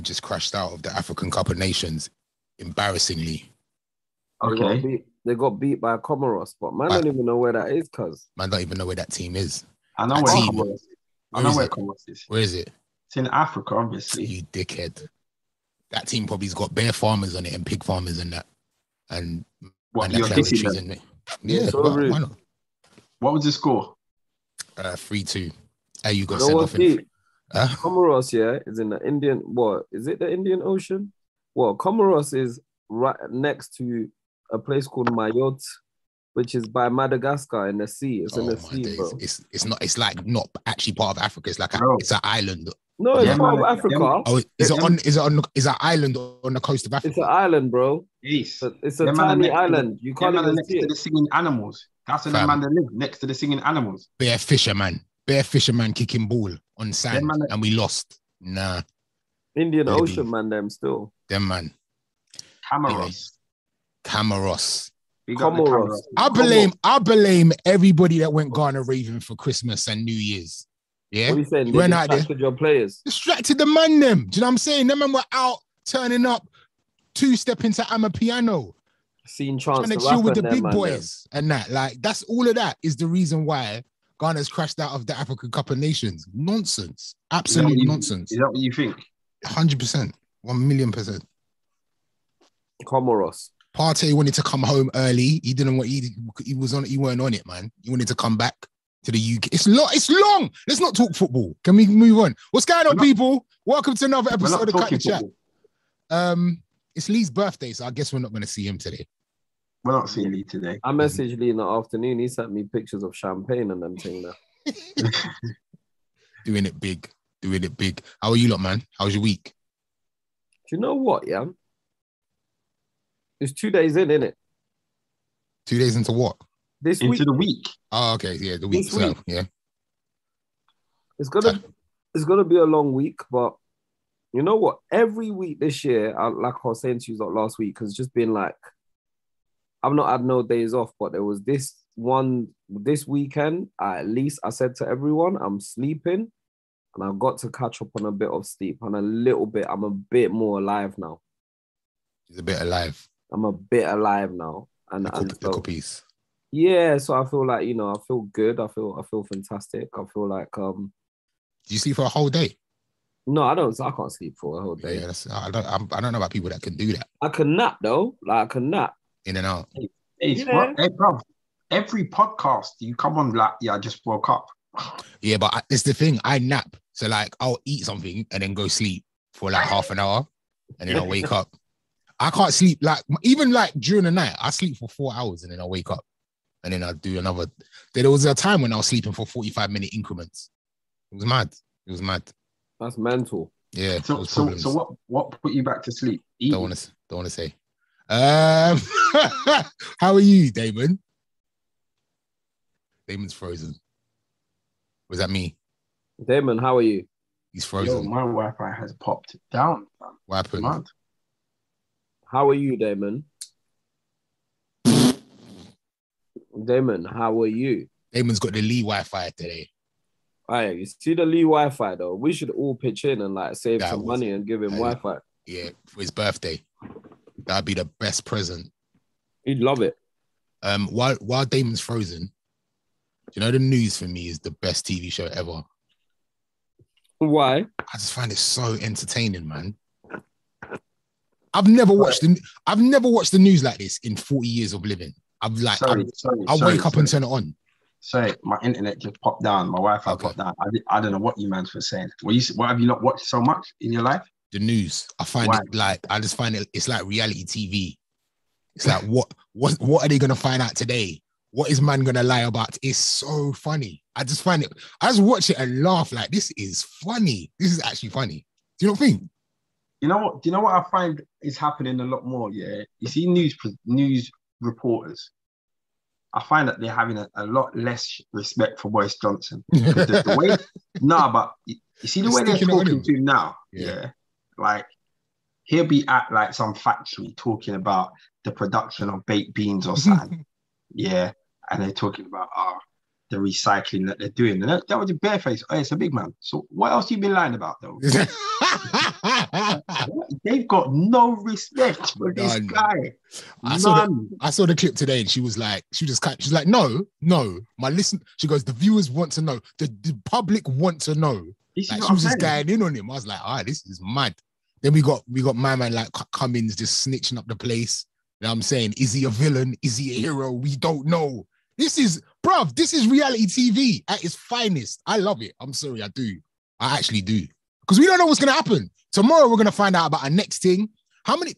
just crashed out of the African Cup of Nations, embarrassingly. They got Okay. beat, they got beat by Comoros, but man Right. don't even know where that is, cuz. Man, don't even know where that team is. I know That where team- Comoros is. I know where it? Comoros is. Where is it? It's in Africa, obviously. You dickhead. That team probably's got bear farmers on it and pig farmers and that, and What, and the you're dissing territories in it. Yeah, So why, why not? What was the score? Uh, three two. Hey, you got You sent off in. Deep? Huh? Comoros, yeah, is in the Indian. What is it? The Indian Ocean? Well, Comoros is right next to a place called Mayotte, which is by Madagascar in the sea. It's in Oh the sea, days! bro. It's it's not. It's like not actually part of Africa. It's like a, Bro. it's an island. No, it's Yeah, part man, of Africa. them- Oh, is it Them- on? Is it on? Is an island on the coast of Africa? It's an island, bro. Yes. But It's a Them man are tiny next to island. You can't man even next see to it. the singing animals. That's where the Fam. man that live next to the singing animals. Bear fisherman, bear fisherman kicking ball on sand, man and we lost. Nah, Indian Really? Ocean, man. Them still. them man. Camaros. Camaros. We got Comoros. Camaros. I blame I blame everybody that went Ghana raving for Christmas and New Year's. Yeah, What are you saying? You They went out there. distracted your players. distracted the man. Them, do you know what I'm saying? Them man were out turning up, two step into Amapiano, Seen chance trying to to chill rap with the and them, big man, them. boys and that. Like that's all of that is the reason why Ghana's crashed out of the African Cup of Nations. Nonsense, absolute you- nonsense. Is that what you think? Hundred percent, one million percent. Comoros. Partey wanted to come home early. He didn't want. He, he was on. He weren't on it, man. He wanted to come back to the UK. It's long. It's long. Let's not talk football. Can we move on? What's going on, not- people? Welcome to another episode of Cut the Chat. Um, it's Lee's birthday, so I guess we're not going to see him today. We're not seeing Lee today. I messaged Lee in the afternoon. He sent me pictures of champagne and them thing there. Doing it big. Doing it big. How are you, lot, man? How's your week? Do you know what? Yeah, it's two days in, isn't it? Two days into what? This Into week the week. Oh, okay. Yeah, the week. This So, week. yeah. it's gonna it's gonna be a long week, but you know what? Every week this year, I, like I was saying to you like last week, has just been like I've not had no days off, but there was this one this weekend. At least I said to everyone, I'm sleeping, and I've got to catch up on a bit of sleep and a little bit. I'm a bit more alive now. He's a bit alive. I'm a bit alive now, and, Little, and so- little piece. yeah, so I feel like you know, I feel good. I feel I feel fantastic. I feel like um Did you sleep for a whole day? no, I don't. I can't sleep for a whole day. Yeah, that's, I don't. I'm, I don't know about people that can do that I can nap though. Like I can nap. In and out. Hey, it's Yeah. what, hey, bro. Every podcast you come on like, yeah, I just woke up. Yeah, but I- it's the thing. I nap, so like I'll eat something and then go sleep for like half an hour, and then I'll wake up. I can't sleep like even like during the night. I sleep for four hours and then I wake up, and then I do another. There was a time when I was sleeping for forty five minute increments. It was mad. It was mad. That's mental. Yeah. So, so, so what? What put you back to sleep? Don't want to. Don't want to say. Um, how are you, Damon? Damon's frozen. Was that me? Damon, how are you? He's Yo, frozen. my Wi-Fi has popped down. what happened? Mad. How are you, Damon? Damon, how are you? Damon's got the Lee Wi-Fi today. Alright, you see the Lee Wi-Fi though. We should all pitch in and like save That some was- money and give him Hey. Wi-Fi. Yeah, for his birthday. That'd be the best present. He'd love it. Um, while while Damon's frozen, you know the news for me is the best TV show ever. Why? I just find it so entertaining, man. I've never watched the I've never watched the news like this in 40 years of living. I've like sorry, I, sorry, I sorry, wake up sorry. and turn it on. Sorry, my internet just popped down. My Wi-Fi Okay. popped down. I, I don't know what you man were saying. What you? What have you not watched so much in your life? The news. I find it like I just find it it's like reality TV. It's like what what what are they gonna find out today? What is man gonna lie about? It's so funny. I just find it. I just watch it and laugh. Like this is funny. This is actually funny. Do you not think? You know what? Do you know what I find is happening a lot more? Yeah, you see news news reporters. I find that they're having a, a lot less respect for Boris Johnson. The, the way, nah, but you, you see the way they're sticking it on talking to him now. Yeah. Yeah. Like he'll be at like some factory talking about the production of baked beans or something. yeah, and they're talking about uh, the recycling that they're doing. And that, that was a bareface. Oh, it's a big man. So what else you been lying about though? they've got no respect for this guy. I saw the- None. I saw the clip today and she was like, she just kind she's like, no, no, my listen. She goes, the viewers want to know, the, the public want to know. This is Like she was just going in on him. I was like, all right, this is mad. Then we got we got my man like Cummings just snitching up the place. You know what I'm saying? Is he a villain? Is he a hero? We don't know. This is bruv, this is reality TV at its finest. I love it. I'm sorry, I do. I actually do. Because we don't know what's gonna happen. Tomorrow we're gonna find out about our next thing. How many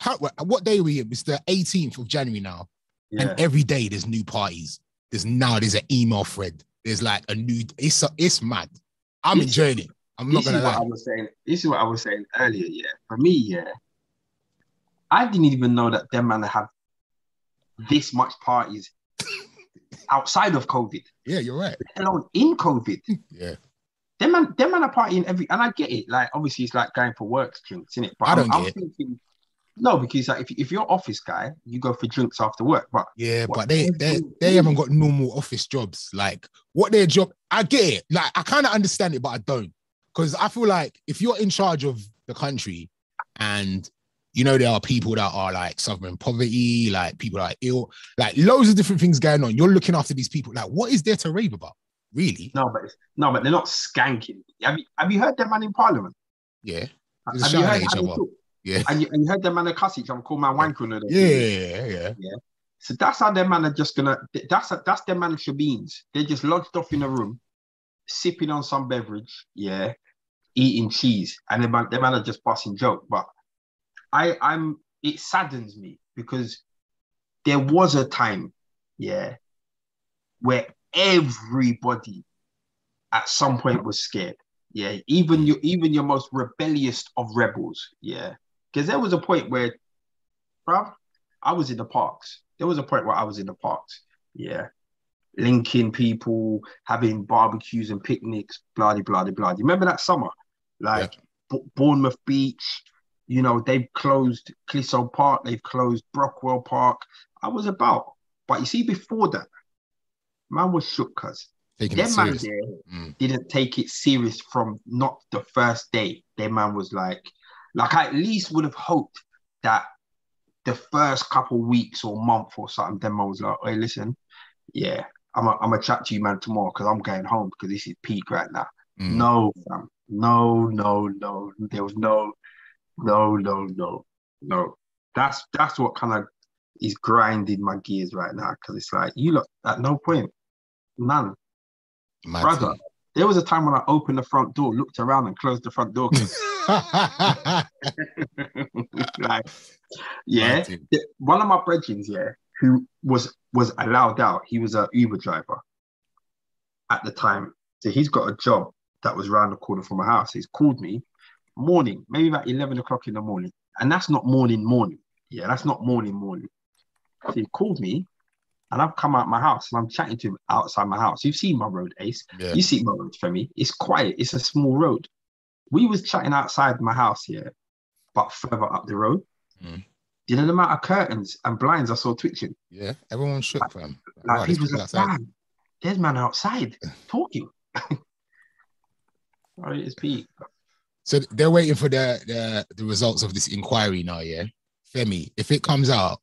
how what day are we in? It's the 18th of January now. Yeah. And every day there's new parties. There's now there's an email thread. There's like a new. It's a, it's mad. I'm This- enjoying it. I'm not this gonna is what I was saying. This is what I was saying earlier. Yeah, for me, yeah, I didn't even know that them man have this much parties outside of COVID, Yeah, you're right. alone in COVID. Yeah, Them man, them man are partying every, and I get it. Like obviously, it's like going for work drinks, isn't it? But I don't I'm, I'm get it. thinking, no, because like if if you're office guy, you go for drinks after work. But yeah, What but they they they haven't got normal office jobs. Like what their job? I get it. Like I kind of understand it, but I don't. Because I feel like if you're in charge of the country, and you know there are people that are like suffering poverty, like people that are ill, like loads of different things going on. You're looking after these people. Like what is there to rave about? Really? no, but it's, no, but they're not skanking. Have you have you heard them man in Parliament? Yeah, Have you heard each other. talk? Yeah, And you, and you heard them man cuss each other, call man wanker and all that. yeah, yeah, yeah. So that's how them man are just gonna. That's that's them man shebeens. They're just lodged off in a room, sipping on some beverage, yeah, eating cheese, and them man, them man are just busting joke. But I, I'm. It saddens me because there was a time, yeah, where everybody at some point was scared. Yeah, even your even your most rebellious of rebels. Yeah, because there was a point where, bruv, I was in the parks. There was a point where I was in the parks. Yeah. Linking people, having barbecues and picnics, blah, blah, blah, blah. Remember that summer? Like Bo- Bournemouth Beach, you know, they've closed Clissold Park, they've closed Brockwell Park. I was about. But you see, before that, man was shook cuz. Them man there Mm. didn't take it serious from not the first day. Their man was like, like I at least would have hoped that the first couple weeks or month or something, then I was like, hey, listen, yeah, I'm a, I'm gonna chat to you man tomorrow because I'm going home because this is peak right now. Mm. No, no, no, no. There was no, no, no, no, no. That's that's what kind of is grinding my gears right now because it's like you look at no point, none. Mad Brother, thing. There was a time when I opened the front door, looked around, and closed the front door. like, yeah. Mad thing. The- One of my brethren, yeah, who was was allowed out. He was a Uber driver at the time. So he's got a job that was round the corner from my house. He's called me morning, maybe about eleven o'clock in the morning, and that's not morning morning. Yeah, that's not morning morning. So he called me, and I've come out my house and I'm chatting to him outside my house. You've seen my road, Ace. Yeah. You see my road, Femi. It's quiet. It's a small road. We was chatting outside my house here, but further up the road. Mm. You know the amount of curtains and blinds I saw twitching? Yeah, everyone shook, fam. Like Wow, there's people people like. "Damn, there's man outside talking. oh, it's Pete. So they're waiting for the, the the results of this inquiry now, yeah. Femi, if it comes out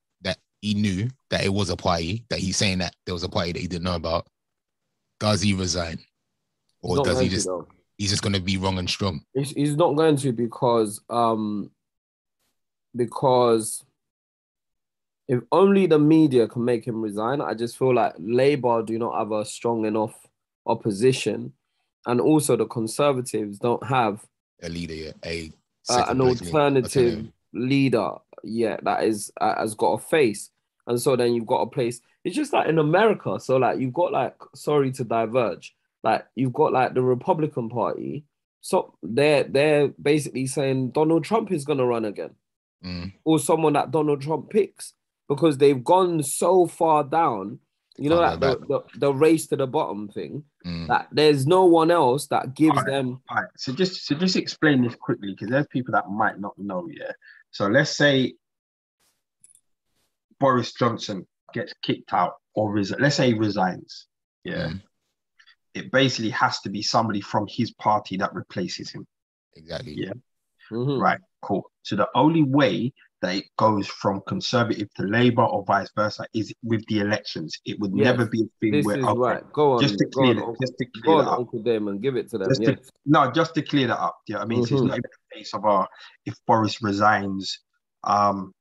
he knew that it was a party, that he's saying that there was a party that he didn't know about, does he resign? Or does he going to, just—he's just gonna be wrong and strong? He's, he's not going to because um because if only the media can make him resign, I just feel like Labour do not have a strong enough opposition, and also the Conservatives don't have A leader, yeah. A uh, an leader, alternative leader yet that is uh, has got a face, and so then you've got a place. It's just like in America, so like you've got like sorry to diverge, like you've got like the Republican Party. So they're they're basically saying Donald Trump is gonna run again, Mm, or someone that Donald Trump picks because they've gone so far down. You know, like the, the, the race to the bottom thing. mm. That there's no one else that gives Alright. them. All right. So just so just explain this quickly because there's people that might not know. Yeah. So let's say Boris Johnson gets kicked out or res- let's say he resigns. Yeah. Mm. It basically has to be somebody from his party that replaces him. Exactly. Yeah. Mhm. Right, cool. So the only way that it goes from conservative to Labour or vice versa is with the elections. It would Yes, never be a thing This where is okay, right. Go on. just to go clear on, that, Uncle, just to go clear on, that up. Uncle Damon. Give it to them. Just yes. to, no, just to clear that up. Yeah, I mean, so it's not even a case of uh, if Boris resigns, um,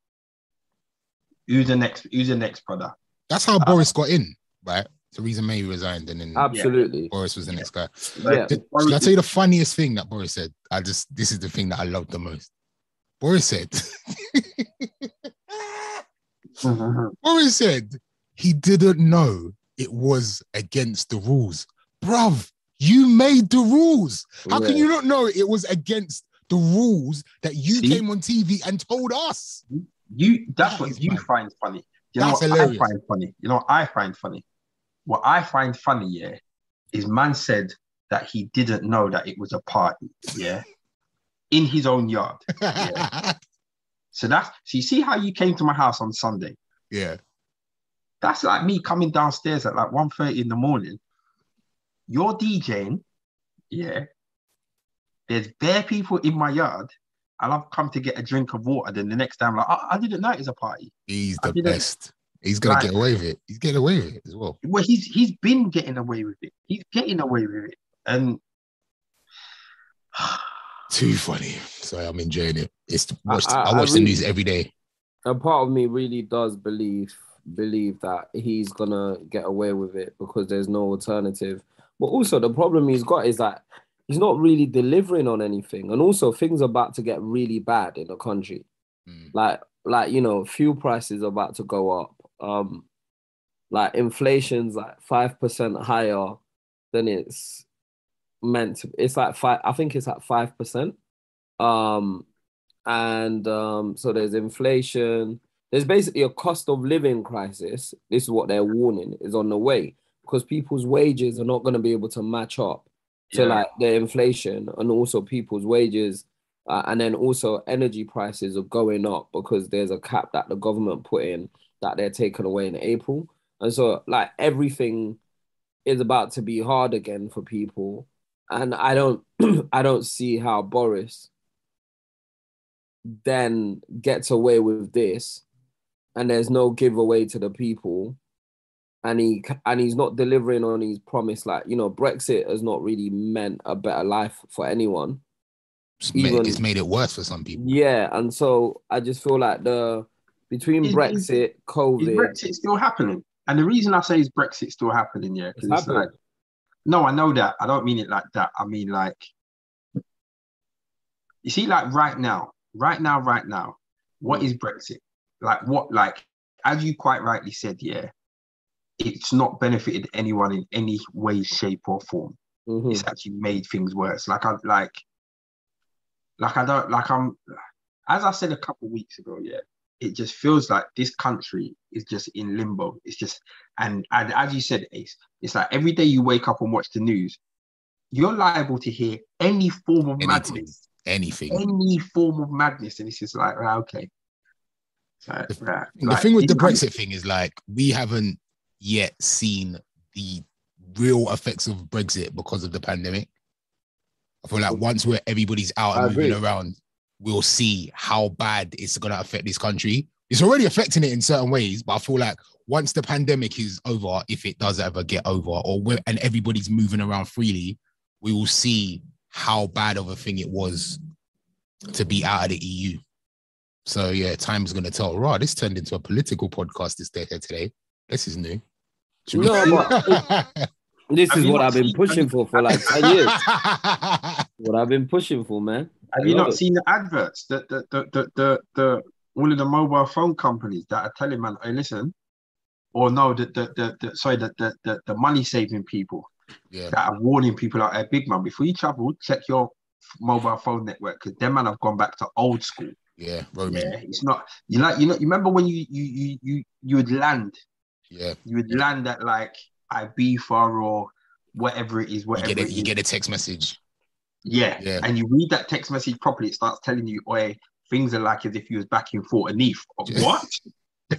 who's the next? Who's the next brother? That's how Boris got in, right? Theresa May resigned, and then Absolutely. Boris was the next guy. Yeah. Did- Shall I tell you the funniest thing that Boris said? I just this is the thing that I love the most. Boris said, Boris said he didn't know it was against the rules. Bruv, you made the rules. How can you not know it was against the rules that you See? came on TV and told us? You that's That what you mad. find funny. You know what hilarious. I find funny? You know what I find funny? What I find funny, yeah, is man said that he didn't know that it was a party, yeah, in his own yard. yeah. So that's so you see how you came to my house on Sunday. Yeah. That's like me coming downstairs at like 1.30 in the morning. You're DJing, yeah. There's bare people in my yard, and I've come to get a drink of water. Then the next time, like, I, I didn't know it was a party. He's I the best. He's gonna Like- get away with it. He's getting away with it as well. Well, he's he's been getting away with it. He's getting away with it, and Too funny. So I'm enjoying it. It's watch, I- I, I watch the really- news every day. a part of me really does believe believe that he's gonna get away with it because there's no alternative. But also the problem he's got is that he's not really delivering on anything, and also things are about to get really bad in the country. Mm. Like like you know, fuel prices are about to go up. Um, like inflation's like five percent higher than it's meant to. It's like five. I think it's at five percent. Um, and um, so there's inflation. There's basically a cost of living crisis. This is what they're warning is on the way because people's wages are not going to be able to match up to Yeah. like the inflation and also people's wages. Uh, and then also energy prices are going up because there's a cap that the government put in that they're taking away in April. And so like everything is about to be hard again for people. And I don't I don't see how Boris then gets away with this and there's no giveaway to the people and he and he's not delivering on his promise like you know brexit has not really meant a better life for anyone It's made, Even- it's made it worse for some people. yeah and so i just feel like the between Is- is- brexit is covid Brexit still happening? And the reason I say is Brexit still happening, yeah, because It's it's, like, no, I know that. I don't mean it like that. I mean like, you see, like right now, right now, right now, what Mm. is Brexit? Like what? Like as you quite rightly said, yeah, it's not benefited anyone in any way, shape, or form. Mhm. It's actually made things worse. Like I like, like I don't like I'm. As I said a couple weeks ago, yeah, it just feels like this country is just in limbo. It's just, and, and as you said, Ace, it's like every day you wake up and watch the news, you're liable to hear any form of Anything. madness, Anything. any form of madness, and it's just like, right, okay. Like, The- right, the like, thing with the this coun- Brexit thing is like we haven't yet seen the real effects of Brexit because of the pandemic. I feel like once where everybody's out I and moving around, we'll see how bad it's gonna affect this country. It's already affecting it in certain ways, but I feel like once the pandemic is over, if it does ever get over, or and everybody's moving around freely, we will see how bad of a thing it was to be out of the EU. So yeah, time's gonna tell. Right, this turned into a political podcast this day here today. This is new. Should we- No, but this Have is you what not i've been seen- pushing for for like 10 years what i've been pushing for man Have I you love not it. seen the adverts? The the, the the the the all of the mobile phone companies that are telling man, hey, listen, or no, the the the, the sorry, the, the the the money saving people yeah, that are warning people out there, big man, before you travel, check your f- mobile phone network because them man have gone back to old school. yeah, roaming. Yeah, it's not you like you know you remember when you you you you you would land, Yeah, you would land at like Ibiza or whatever it is, you whatever get it it. You get a text message. Yeah. Yeah. And you read that text message properly, it starts telling you, oi, things are like as if you was back in Fort Neath. Uh, yeah. What?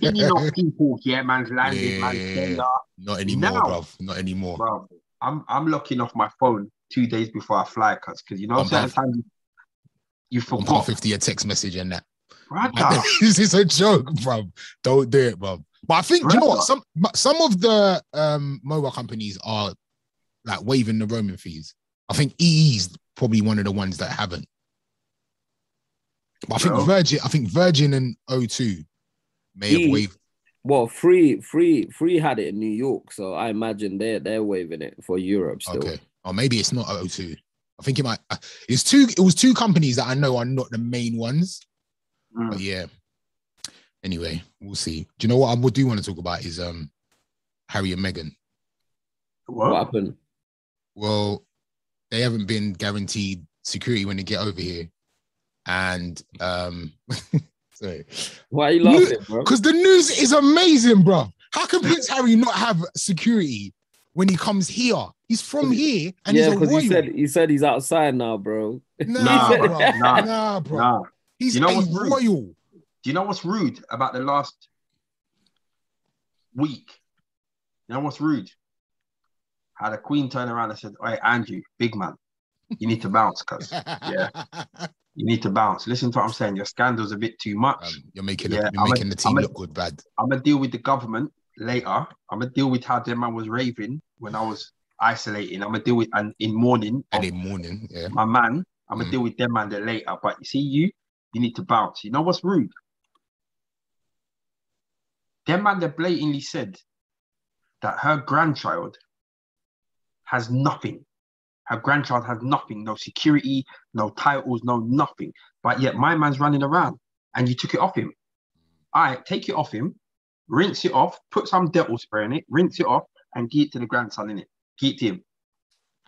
You know people, yeah, man's landed, Yeah, man's. Not anymore, Now- bruv. Not anymore. Bro, I'm I'm locking off my phone two days before I fly, cause because you know certain times You forgot. fifty a text message and that. Brother. this is a joke, bro. Don't do it, bro. But I think you know what? Some some of the um mobile companies are like waiving the roaming fees. I think EE's probably one of the ones that haven't. But I think No. Virgin, I think Virgin and O2 may have waived. Well, free, free, free had it in New York, so I imagine they're they're waiving it for Europe still. Okay, or maybe it's not O2. I think it might. uh, It's two. It was two companies that I know are not the main ones. Mm. But yeah. Anyway, we'll see. Do you know what I would do want to talk about is um Harry and Meghan. What What? happened? Well, they haven't been guaranteed security when they get over here, and um, sorry, Why are you You- laughing, bro? because the news is amazing, bro. How can Prince Harry not have security when he comes here? He's from here and yeah, he's a because royal. he said he said he's outside now, bro. nah, Nah, bro. nah, nah, bro. Nah. He's You know a what's rude? royal. Do you know what's rude about the last week? You know what's rude? How the Queen turned around and said, Hey, Andrew, big man, you need to bounce, cuz yeah. you need to bounce. Listen to what I'm saying. Your scandal's a bit too much. Um, you're making Yeah, it, you're I'm a- making the team I'm a- look good, bad. I'm gonna deal with the government later. I'm gonna deal with how their man was raving when I was isolating. I'm gonna deal with and in morning And in morning, yeah. my man. I'm gonna Mm. deal with them man later. But you see, you you need to bounce. You know what's rude? Them man that blatantly said that her grandchild has nothing. Her grandchild has nothing, no security, no titles, no nothing. But yet my man's running around and you took it off him. All right, take it off him, rinse it off, put some Dettol spray in it, rinse it off, and give it to the grandson in it. Give it to him.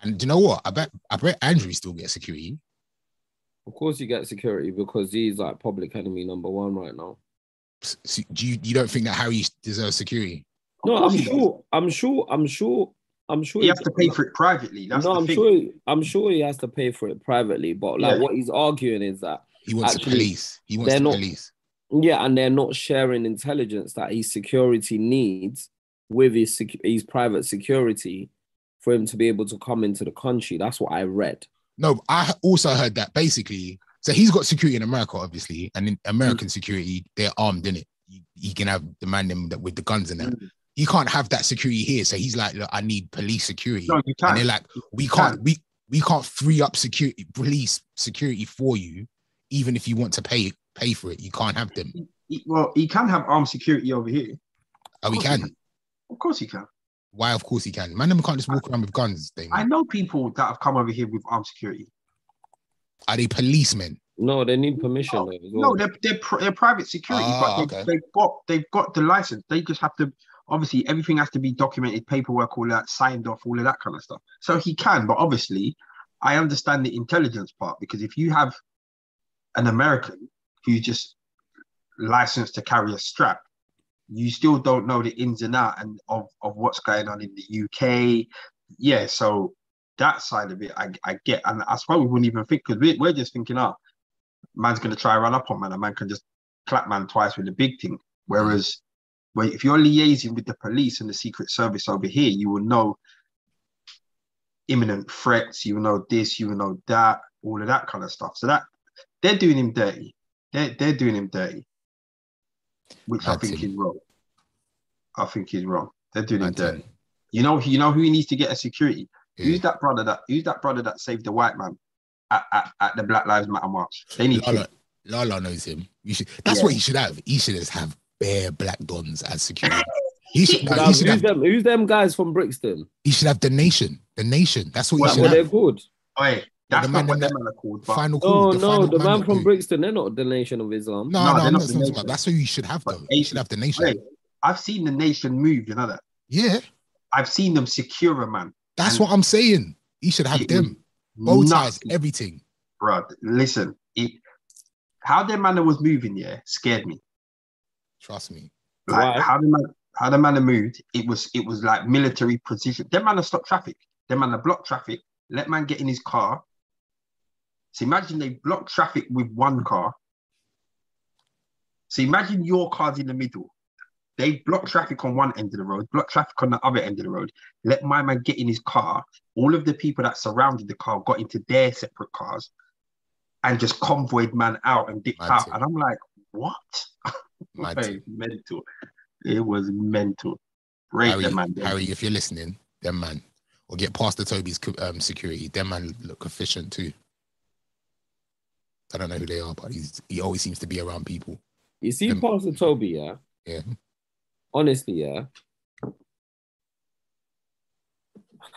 And do you know what? I bet I bet Andrew still gets security. Of course, you get security because he's like public enemy number one right now. S- s- Do you you don't think that Harry deserves security? No, I'm sure. I'm sure. I'm sure. I'm sure He has to pay for it privately. That's no, the I'm thing. sure. I'm sure he has to pay for it privately. But like, Yeah. what he's arguing is that He wants Actually, the police. He wants they're the not- police. yeah, and they're not sharing intelligence that his security needs with his sec- his private security for him to be able to come into the country. That's what I read. No, I also heard that basically. So he's got security in America, obviously, and in American security, they're armed in it. He, he can have the man them that with the guns in that. Mm. He can't have that security here. So he's like, look, I need police security. No, you and they're like, we can't, can. we we can't free up security, police security for you, even if you want to pay pay for it. You can't have them. Well, he can have armed security over here. Oh, we Of course he can. Of course he can. Why? Of course he can. Man, them can't just walk around with guns. I know people that have come over here with armed security. Are they policemen? No, they need permission though, well. No, they're they're, pri- they're private security, Ah, but they, okay. they've got they've got the license. They just have to obviously everything has to be documented, paperwork, all that, signed off, all of that kind of stuff. So he can, but obviously, I understand the intelligence part because if you have an American who's just licensed to carry a strap, you still don't know the ins and out and of, of what's going on in the UK. Yeah, so that side of it, I, I get, and that's why we wouldn't even think because we, we're just thinking, oh, man's going to try and run up on man, a man can just clap man twice with a big thing. Whereas, well, if you're liaising with the police and the Secret Service over here, you will know imminent threats, you will know this, you will know that, all of that kind of stuff. So that they're doing him dirty. They're they're doing him dirty, which I think him. is wrong. I think he's wrong. They're doing him dirty. him. You know, you know who he needs to get a security. Yeah. Who's that brother that? Who's that brother that saved the white man at, at, at the Black Lives Matter march? They need. Lala, Lala knows him. You should. That's Yeah. what he should have. He should just have bare black dons as security. He should. no, Now, he who's have. them? Who's them guys from Brixton? He should have the nation. The nation. That's what Well, he should Well, they're good. Oi, that's the not man what them are called. But Final call. Oh the no, final the man man from that- Brixton, they're not the Nation of Islam. No, No, no, they're I'm not not the talking nation. about. That's who you should have But though. You should have the nation. Oi, I've seen the nation move. You know that. Yeah, I've seen them secure a man. That's And- what I'm saying. He should have them. Bow ties, everything. bro. Listen, it how their man was moving, yeah, scared me. Trust me. Like Why? how the man how the man moved, it was it was like military precision. Them man have stopped traffic. Them man have blocked traffic. Let man get in his car. So imagine they block traffic with one car. So imagine your car's in the middle. They block traffic on one end of the road, block traffic on the other end of the road. Let my man get in his car. All of the people that surrounded the car got into their separate cars. and just convoyed man out and dipped out. And I'm like, what? Mad Hey, thing. mental. It was mental. Rate Harry, man. Harry, if you're listening, them man, or get Pastor Toby's um, security, them man look efficient too. I don't know who they are, but he's he always seems to be around people. You see, Pastor Toby, yeah. Yeah. Honestly, yeah.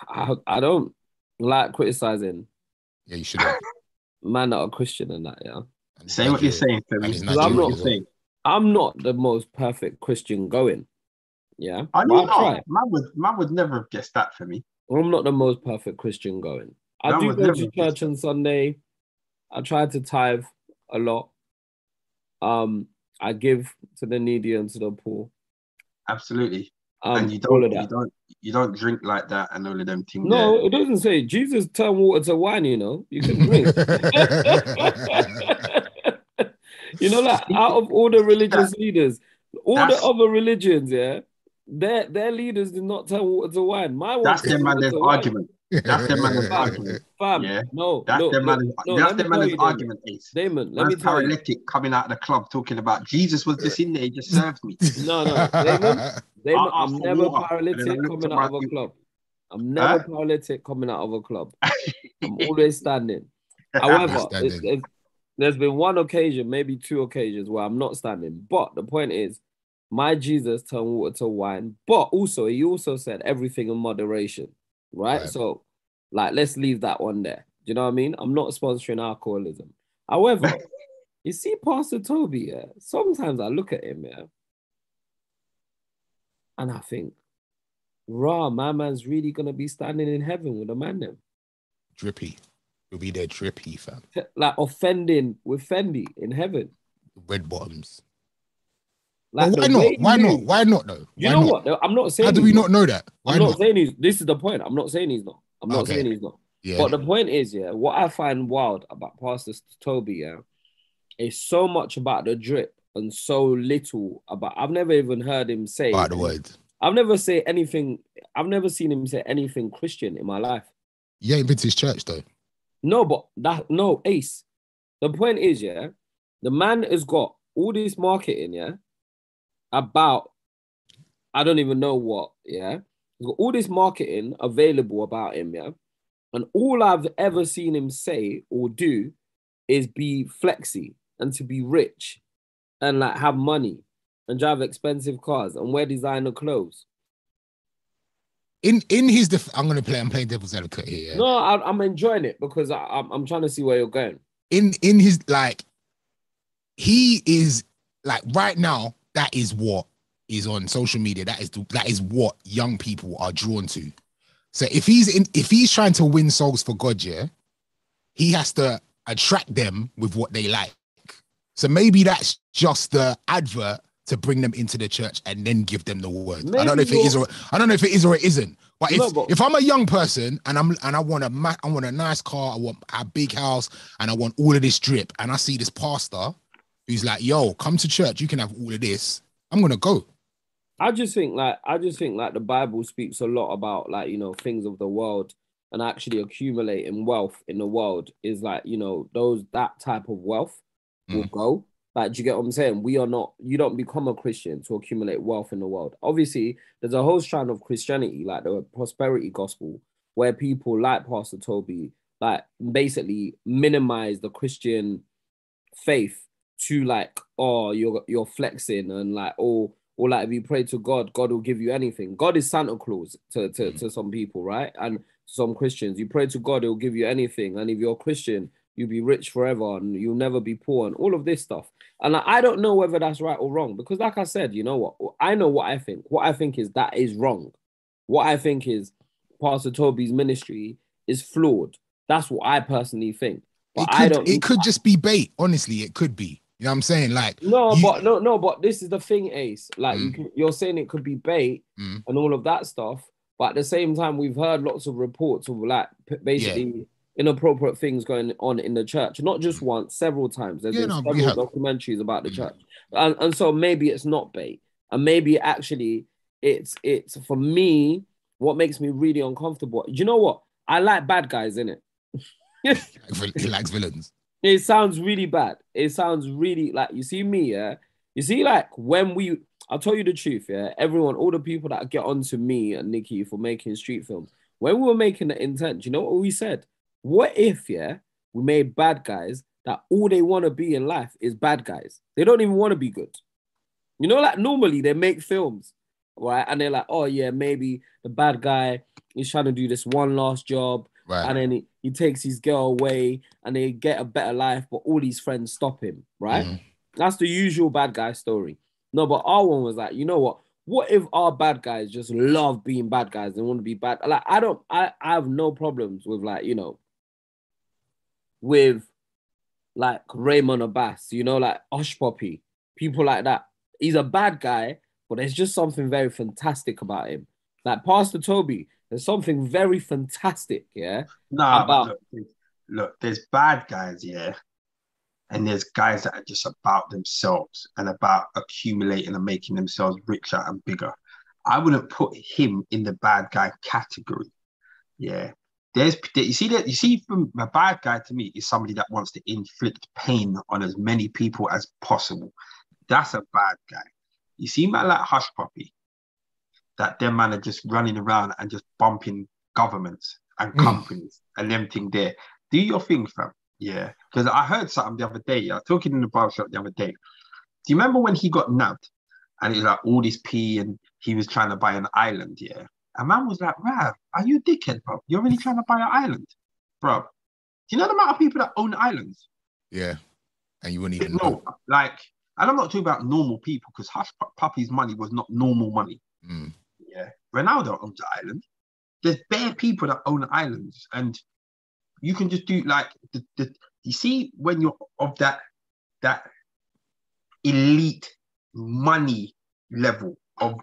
I, I don't like criticizing Yeah, you should. have. man that are Christian and that, yeah. And Say what you're saying, Femi. and he's Say Nigerian what as you're well. saying. I'm not the most perfect Christian going. Yeah. I know. Man would man would never have guessed that for me. I'm not the most perfect Christian going. I That do go to church on Sunday. I try to tithe a lot. Um, I give to the needy and to the poor. Absolutely. Um, and you don't, you don't, you don't drink like that and all of them things. No, there. it doesn't say Jesus turned water to wine. You know, you can drink. you know, like out of all the religious leaders, all the other religions, yeah, their their leaders did not turn water to wine. My That's their man's argument. That's their man's argument. Fam, Yeah. no, That's look, their man's, no, that's their man's you, Damon. argument, Ace. Damon, let me Man's tell you. paralytic coming out of the club talking about Jesus was just in there, he just served me. No, no, Damon, Damon, I'll I'm never water, and then I paralytic coming out of a club. I'm never Huh? paralytic coming out of a club. I'm always standing. However, Standing. it's- it's- there's been one occasion, maybe two occasions where I'm not standing. But the point is, my Jesus turned water to wine. But also, he also said everything in moderation, right? Right. So, like, let's leave that one there. Do you know what I mean? I'm not sponsoring alcoholism. However, you see, Pastor Toby, yeah, sometimes I look at him, yeah, and I think, raw, my man's really gonna be standing in heaven with a man them. drippy. You'll be there drippy, fam. like offending with Fendi in heaven. Red bottoms. Like But why not? Why not? Why not though? You Why know not? what? I'm not saying. How do we not. not know that? Why I'm not, not? saying he's. This is the point. I'm not saying he's not. I'm not Okay. saying he's not. Yeah. But the point is, yeah, what I find wild about Pastor Toby, yeah, is so much about the drip and so little about. I've never even heard him say. By the word. I've never say anything. I've never seen him say anything Christian in my life. You ain't been to his church though. No, but that no ace. The point is, yeah, the man has got all this marketing, yeah, about I don't even know what, yeah. He's got all this marketing available about him, yeah. And all I've ever seen him say or do is be flexy and to be rich and like have money and drive expensive cars and wear designer clothes. In in his def- I'm gonna play. I'm playing devil's advocate here. yeah? No, I, I'm enjoying it because I, I'm, I'm trying to see where you're going. in in his like he is like right now that is what is on social media. That is the, that is what young people are drawn to. So if he's in if he's trying to win souls for god yeah he has to attract them with what they like. So maybe that's just the advert to bring them into the church and then give them the word. I don't know if it is or i don't know if it is or it isn't. But if, No, but- if i'm a young person and i'm and i want a ma- i want a nice car i want a big house and I want all of this drip, and I see this pastor who's like, "Yo, come to church. You can have all of this." I'm gonna go. I just think like I just think like the Bible speaks a lot about like you know things of the world and actually accumulating wealth in the world is like you know those that type of wealth will mm. go. Like, do you get what I'm saying? We are not. You don't become a Christian to accumulate wealth in the world. Obviously, there's a whole strand of Christianity, like the prosperity gospel, where people like Pastor Toby, like basically minimize the Christian faith to like, oh, you're you're flexing and like, oh, or like if you pray to God, God will give you anything. God is Santa Claus to, to, Mm. to some people, right? And some Christians, you pray to God, he'll give you anything. And if you're a Christian, you'll be rich forever and you'll never be poor and all of this stuff. And I don't know whether that's right or wrong because, like I said, you know what? I know what I think. What I think is that is wrong. What I think is Pastor Toby's ministry is flawed. That's what I personally think. But It I don't. it could just be bait. Honestly, it could be. You know what I'm saying? Like, No, You- but no, no, but this is the thing, Ace. Like you Mm. can, you're saying it could be bait Mm. and all of that stuff, but at the same time, we've heard lots of reports of like basically inappropriate things going on in the church. Not just once, several times. There's Mm. Yeah, been no, several have. documentaries about the Mm. church, and and so maybe it's not bait, and maybe actually it's it's for me. What makes me really uncomfortable? You know what? I like bad guys in it. he likes villains. It sounds really bad. It sounds really like you see me, yeah. You see, like when we, I'll tell you the truth, yeah. Everyone, all the people that get onto me and Nikki for making street films, when we were making the intent, you know what we said? What if, yeah, we made bad guys that all they want to be in life is bad guys. They don't even want to be good. You know, like normally they make films, right? And they're like, oh yeah, maybe the bad guy is trying to do this one last job, Right. and then he, he takes his girl away and they get a better life, but all these friends stop him, right? Mhm. That's the usual bad guy story. No, but our one was like, you know what? What if our bad guys just love being bad guys and want to be bad? Like, I don't, I, I have no problems with like, you know, with like Ramon Abbas, you know, like Hush Puppy, people like that. He's a bad guy, but there's just something very fantastic about him. Like Pastor Toby, there's something very fantastic, yeah. Nah, About- but look, there's- look, there's bad guys, yeah, and there's guys that are just about themselves and about accumulating and making themselves richer and bigger. I wouldn't put him in the bad guy category. Yeah, there's you see that you see from a bad guy to me is somebody that wants to inflict pain on as many people as possible. That's a bad guy. You see, man, like Hush Puppy, that them man are just running around and just bumping governments and Mm. companies and them thing there. Do your thing, fam. Yeah, because I heard something the other day. I was talking in the barbershop the other day. Do you remember when he got nabbed and it was like all this pee and he was trying to buy an island? Yeah, a man was like, "Rav, are you a dickhead, bro? You're really trying to buy an island, bro? Do you know the amount of people that own islands? Yeah. And you wouldn't even know. No, like, and I'm not talking about normal people because Hush Pu- Puppy's money was not normal money. Mm. Ronaldo owns an island. There's bare people that own islands, and you can just do like the, the you see when you're of that that elite money level of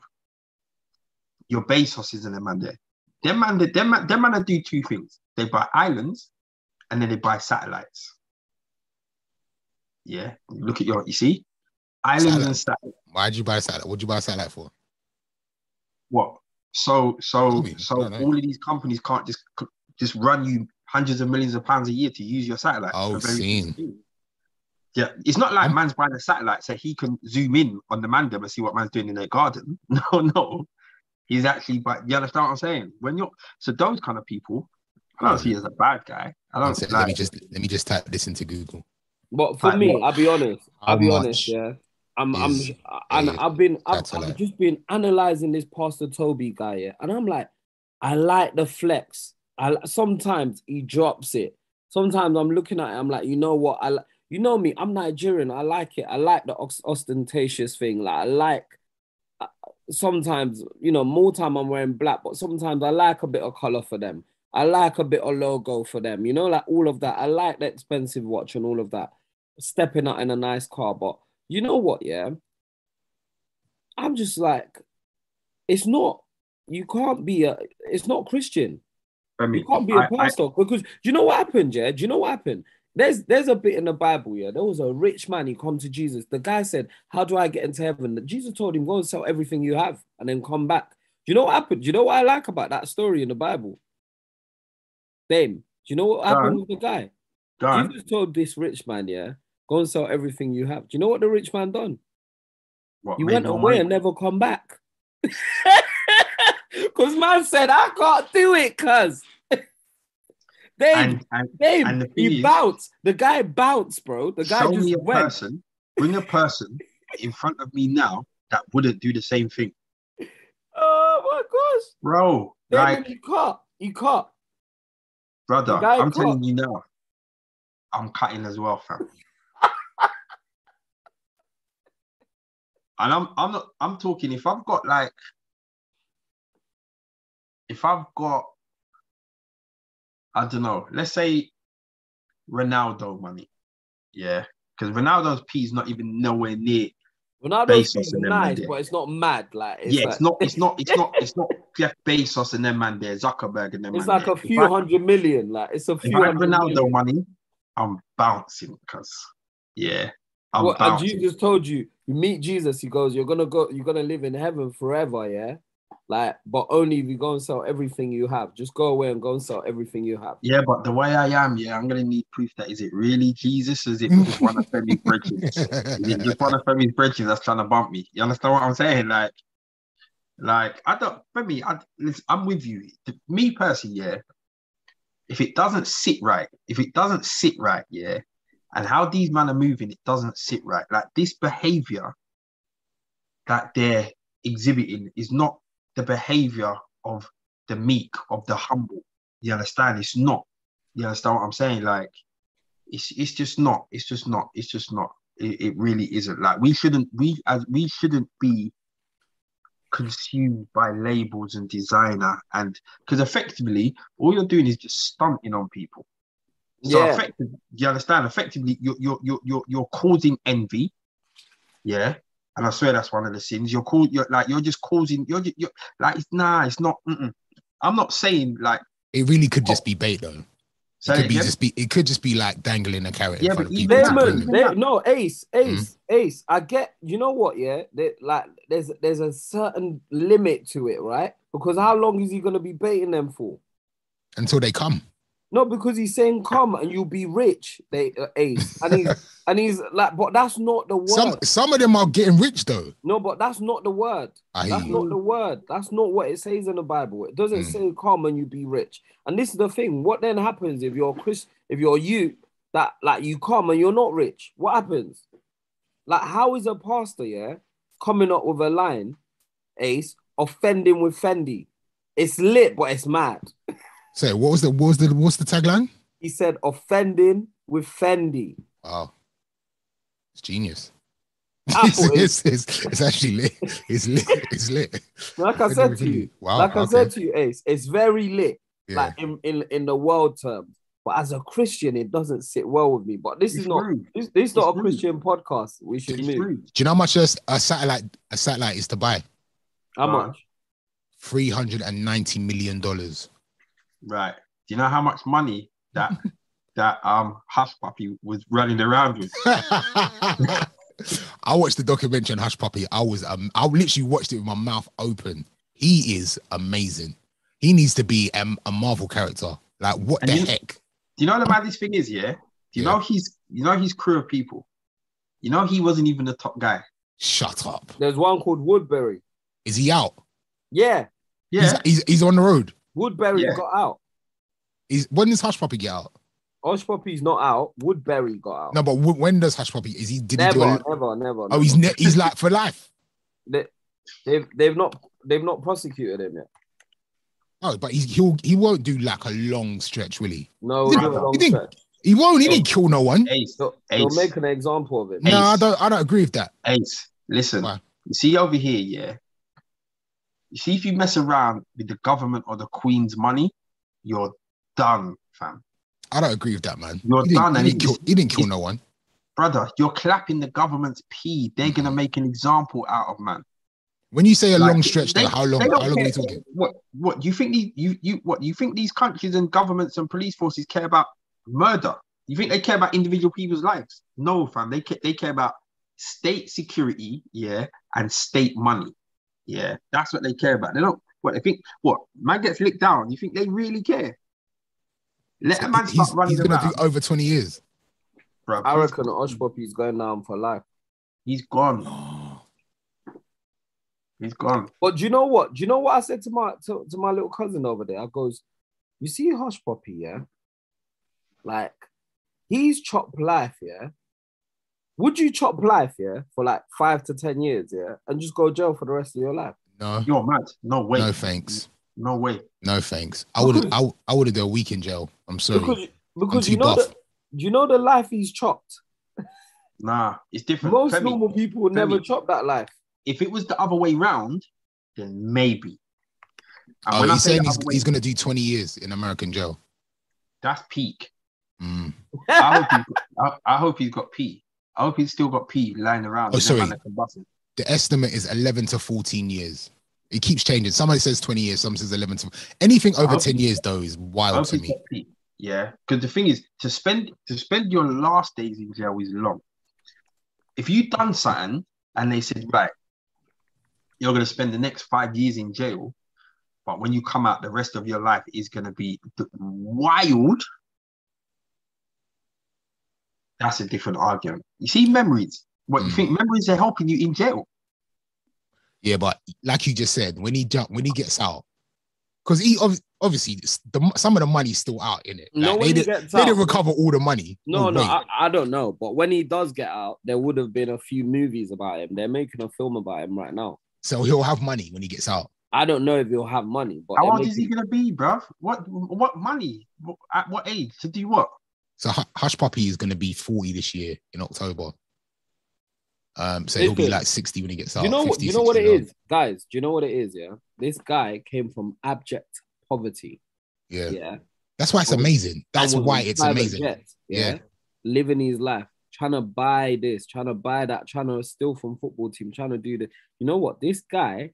your Bezos in them man there. Them man, them man, them man do two things. They buy islands and then they buy satellites. Yeah. Look at your you see? Islands and satellites. Why'd you buy a satellite? What'd you buy a satellite for? What? So so Maybe. So don't know. all of these companies can't just just run you hundreds of millions of pounds a year to use your satellite. Oh, very seen. Yeah, it's not like I'm- man's buying a satellite so he can zoom in on the mandem and see what man's doing in their garden. No, no. He's actually but you understand what I'm saying? When you're so those kind of people, I don't see as a bad guy. I don't sec, like, let me just let me just type this into Google. But for Like me. I'll be honest. I'll be much honest. Yeah, I'm. I'm. And I've been. I've, I've just been analyzing this Pastor Toby guy. Yeah, and I'm like, I like the flex. I sometimes he drops it. Sometimes I'm looking at it. I'm like, you know what? I. You know me. I'm Nigerian. I like it. I like the ostentatious thing. Like I like. uh, Sometimes, you know, more time I'm wearing black, but sometimes I like a bit of color for them. I like a bit of logo for them, you know, like all of that. I like the expensive watch and all of that. Stepping out in a nice car, but you know what? Yeah, I'm just like, it's not. You can't be a. It's not Christian. I mean, You can't be a I- I- pastor because do you know what happened? Yeah, do you know what happened? There's there's a bit in the Bible. Yeah, there was a rich man. He come to Jesus. The guy said, "How do I get into heaven?" Jesus told him, "Go and sell everything you have and then come back." Do you know what happened? Do you know what I like about that story in the Bible? Dame, do you know what happened on. with the guy? On. Jesus told this rich man, "Yeah, go and sell everything you have." Do you know what the rich man done? What, He went away money? and never come back. Because man said, I can't do it, cuz. Dave, and, and and the he is- bounced. The guy bounced, bro. The guy show just me a went. person, bring a person in front of me now that wouldn't do the same thing, Oh my gosh. bro. Like, he caught. He caught. brother, I'm caught. telling you now, I'm cutting as well, fam. And I'm I'm not I'm talking if I've got like if I've got I don't know, let's say Ronaldo money, yeah, because Ronaldo's P is not even nowhere near Ronaldo's Bezos is and nice, but it's not mad. Like it's yeah, like, it's not, it's not, it's not, it's not Jeff Bezos and them man there, Zuckerberg and them It's like there. a If few I- hundred million. Like it's a If few I had hundred Ronaldo million. money, I'm bouncing because yeah, I'm What, uh, and bouncing. Jesus told you, you meet Jesus, he goes, You're gonna go, you're gonna live in heaven forever, yeah. Like, but only if you go and sell everything you have. Just go away and go and sell everything you have. Yeah, but the way I am, yeah, I'm gonna need proof that is it really Jesus? Is it just one of Femi's bridges? Is it just one of Femi's bridges that's trying to bump me? You understand what I'm saying? Like, like I don't Femi, I listen, I'm with you. Me personally, yeah. If it doesn't sit right, if it doesn't sit right, yeah, and how these men are moving, it doesn't sit right. Like this behavior that they're exhibiting is not the behavior of the meek, of the humble. You understand? It's not. You understand what I'm saying? Like, it's it's just not. It's just not. It's just not. It, it really isn't. Like we shouldn't. We as we shouldn't be consumed by labels and designer and because effectively all you're doing is just stunting on people. So Yeah. effectively, you understand? Effectively, you're you're you're you're, you're causing envy. Yeah. And I swear that's one of the sins. You're called. You're like you're just causing. You're, just, you're like it's nah. It's not. Mm-mm. I'm not saying like. It really could oh. just be bait though. It could be again. just be. It could just be like dangling a carrot Yeah, in front but of people. that- to them. no, Ace, mm. Ace, Ace. I get. You know what? Yeah, they, like there's there's a certain limit to it, right? Because how long is he gonna be baiting them for? until they come. No, because he's saying come and you'll be rich. They uh, Ace, and he's and he's like, but that's not the word. Some some of them are getting rich though. no, but that's not the word. I That's not the word. That's not what it says in the Bible. It doesn't Mm. say come and you be rich. And this is the thing. What then happens if you're Chris, if you're you that like you come and you're not rich? What happens? Like, how is a pastor, yeah, coming up with a line, Ace, offending with Fendi? It's lit, but it's mad. So what was the what was the what's the tagline? He said offending with Fendi. Wow, it's genius. Ah, Apple it's, it's, it's, it's actually lit. It's lit. It's lit. Like I said to you, Wow. like I said to you, Ace, it's very lit. yeah. like in, in in the world terms. But as a Christian, it doesn't sit well with me. But this It's is not rude. this, this is not It's a rude. Christian podcast. We should It's move. rude. Do you know how much a, a satellite a satellite is to buy? How Right. much? Three hundred and ninety million dollars. Right. Do you know how much money that that um hush puppy was running around with? I watched the documentary on Hush Puppy. I was um, I literally watched it with my mouth open. He is amazing. He needs to be um, a Marvel character. Like what And the you- heck? Do you know the maddest thing is, yeah? Do you Yeah. know he's you know his crew of people? You know he wasn't even the top guy. Shut up. There's one called Woodberry. Is he out? Yeah, Yeah. He's, he's, he's on the road. Woodberry Yeah. got out. He's, when does Hush Puppy get out? Hush Puppy's not out. Woodberry got out. No, but w- when does Hush Puppy? Is he? Did never, he do? A, never, never. oh, he's never. ne- he's like for life. They, they've they've not they've not prosecuted him yet. Oh, but he's, he'll he won't do like a long stretch, will he? No, You not think- a long you stretch. He won't. He didn't kill no one. Ace, They'll, they'll make an example of it. No, I don't. I don't agree with that. Ace, listen. Why? You see over here, yeah. You see, if you mess around with the government or the Queen's money, you're done, fam. I don't agree with that, man. You're he didn't, done, He and didn't, kill, he didn't kill no one. Brother, you're clapping the government's pee. They're gonna make an example out of man. When you say a Like, long stretch, though, how long? How long are you talking? What? What? You think these? You you what? You think these countries and governments and police forces care about murder? You think they care about individual people's lives? No, fam. They care, they care about state security, yeah, and state money. Yeah, that's what they care about. They don't. What they think? What man gets licked down? You think they really care? Let a man start He's, running he's gonna around, do over twenty years. bro. I reckon Hush Puppy's going down for life. he's gone. Oh. He's gone. But do you know what? Do you know what I said to my to, to my little cousin over there? I goes, you see Hush Puppy, yeah? Like, he's chopped life, yeah? Would you chop life, yeah, for like five to ten years, yeah, and just go jail for the rest of your life? No, You're mad. No way. no thanks. No, way. No thanks. I would I, I would have done a week in jail. I'm sorry. Because because too you know buff. the, do you know the life he's chopped? Nah, it's different. Most Femi, normal people would never chop that life. if it was the other way round, then maybe. And oh, when I he's say saying he's, way, he's gonna do twenty years in American jail. that's peak. Mm. I hope, he's got, I, I hope he's got P. I hope he's still got P lying around. Oh, sorry. man that can bust him. The estimate is eleven to fourteen years. It keeps changing. Somebody says twenty years. Some says eleven to anything over ten years though is wild to me. Yeah, because the thing is, to spend to spend your last days in jail is long. If you've done something and they said, right, you're gonna spend the next five years in jail, but when you come out, the rest of your life is gonna be wild. That's a different argument. You see, memories. What you Mm. think memories are helping you in jail? Yeah, but like you just said, when he jump, when he gets out, because he ob- obviously the some of the money's still out in it. No, Like, when they, he did, gets they didn't recover all the money. No, no, way. I, I don't know. But when he does get out, there would have been a few movies about him. They're making a film about him right now. so he'll have money when he gets out. I don't know if he'll have money, but How they're old is he making- gonna be, bruv? What what money? At what age to do what? So Hu- Hush Puppy is going to be 40 this year in October. Um, so he'll be like 60 when he gets out. You know what? 50, you know what it 60 is, guys? Do you know what it is? Yeah, this guy came from abject poverty. Yeah. Yeah, That's why it's amazing. That's why it's amazing. jets, yeah? Yeah. living his life, trying to buy this, trying to buy that, trying to steal from football team, trying to do the. You know what? This guy,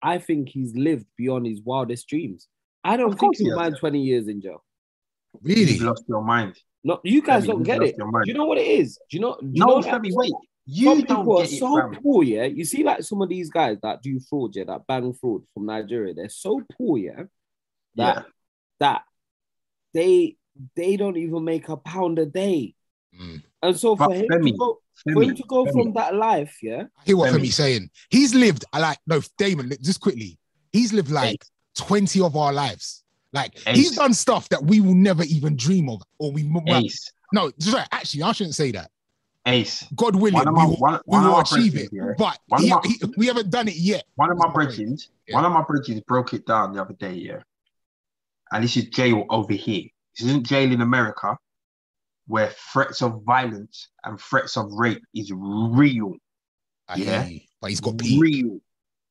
I think he's lived beyond his wildest dreams. I don't Of think he he'll has. mind twenty years in jail. Really? You've lost your mind. No, you guys Femi, don't get it. Do you know what it is? Do you know? Do you No, know that Femi, wait. some You people don't are get it, so fam. poor, yeah. You see, like some of these guys that do fraud, yeah, that bang fraud from Nigeria, they're so poor, yeah, that Yeah. that they they don't even make a pound a day. Mm. And so for him Femi, to go for him to go Femi. from that life, yeah, I hear what Femi. Femi's saying. He's lived, I like, no, Damon, just quickly. He's lived like 20 of our lives. Like, he's done stuff that we will never even dream of. Or we, well, Ace, no, sorry, actually, I shouldn't say that. Ace. God willing, One of we will, one- we will my achieve it. yeah. But he- my- he- we haven't done it yet. One of my bridges, Yeah. one of my bridges broke it down the other day, yeah. And this is jail over here. This isn't jail in America, where threats of violence and threats of rape is real. I Yeah. you, but he's got peak. real.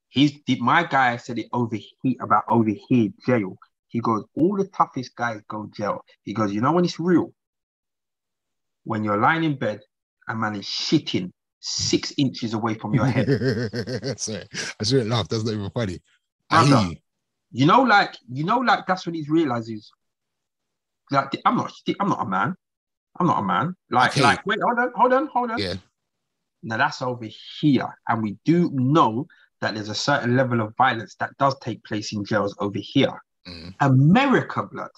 He's my guy said it over here about over here jail. He goes, all the toughest guys go jail. He goes, you know when it's real? When you're lying in bed and man is shitting six inches away from your head. Sorry, I shouldn't laugh. That's not even funny. Brother. You know, like you know, like that's when he realizes, like I'm not, I'm not a man. I'm not a man. Like, Okay. like, wait, hold on, hold on, hold on. Yeah. Now that's over here, and we do know that there's a certain level of violence that does take place in jails over here. Mm. America, blood.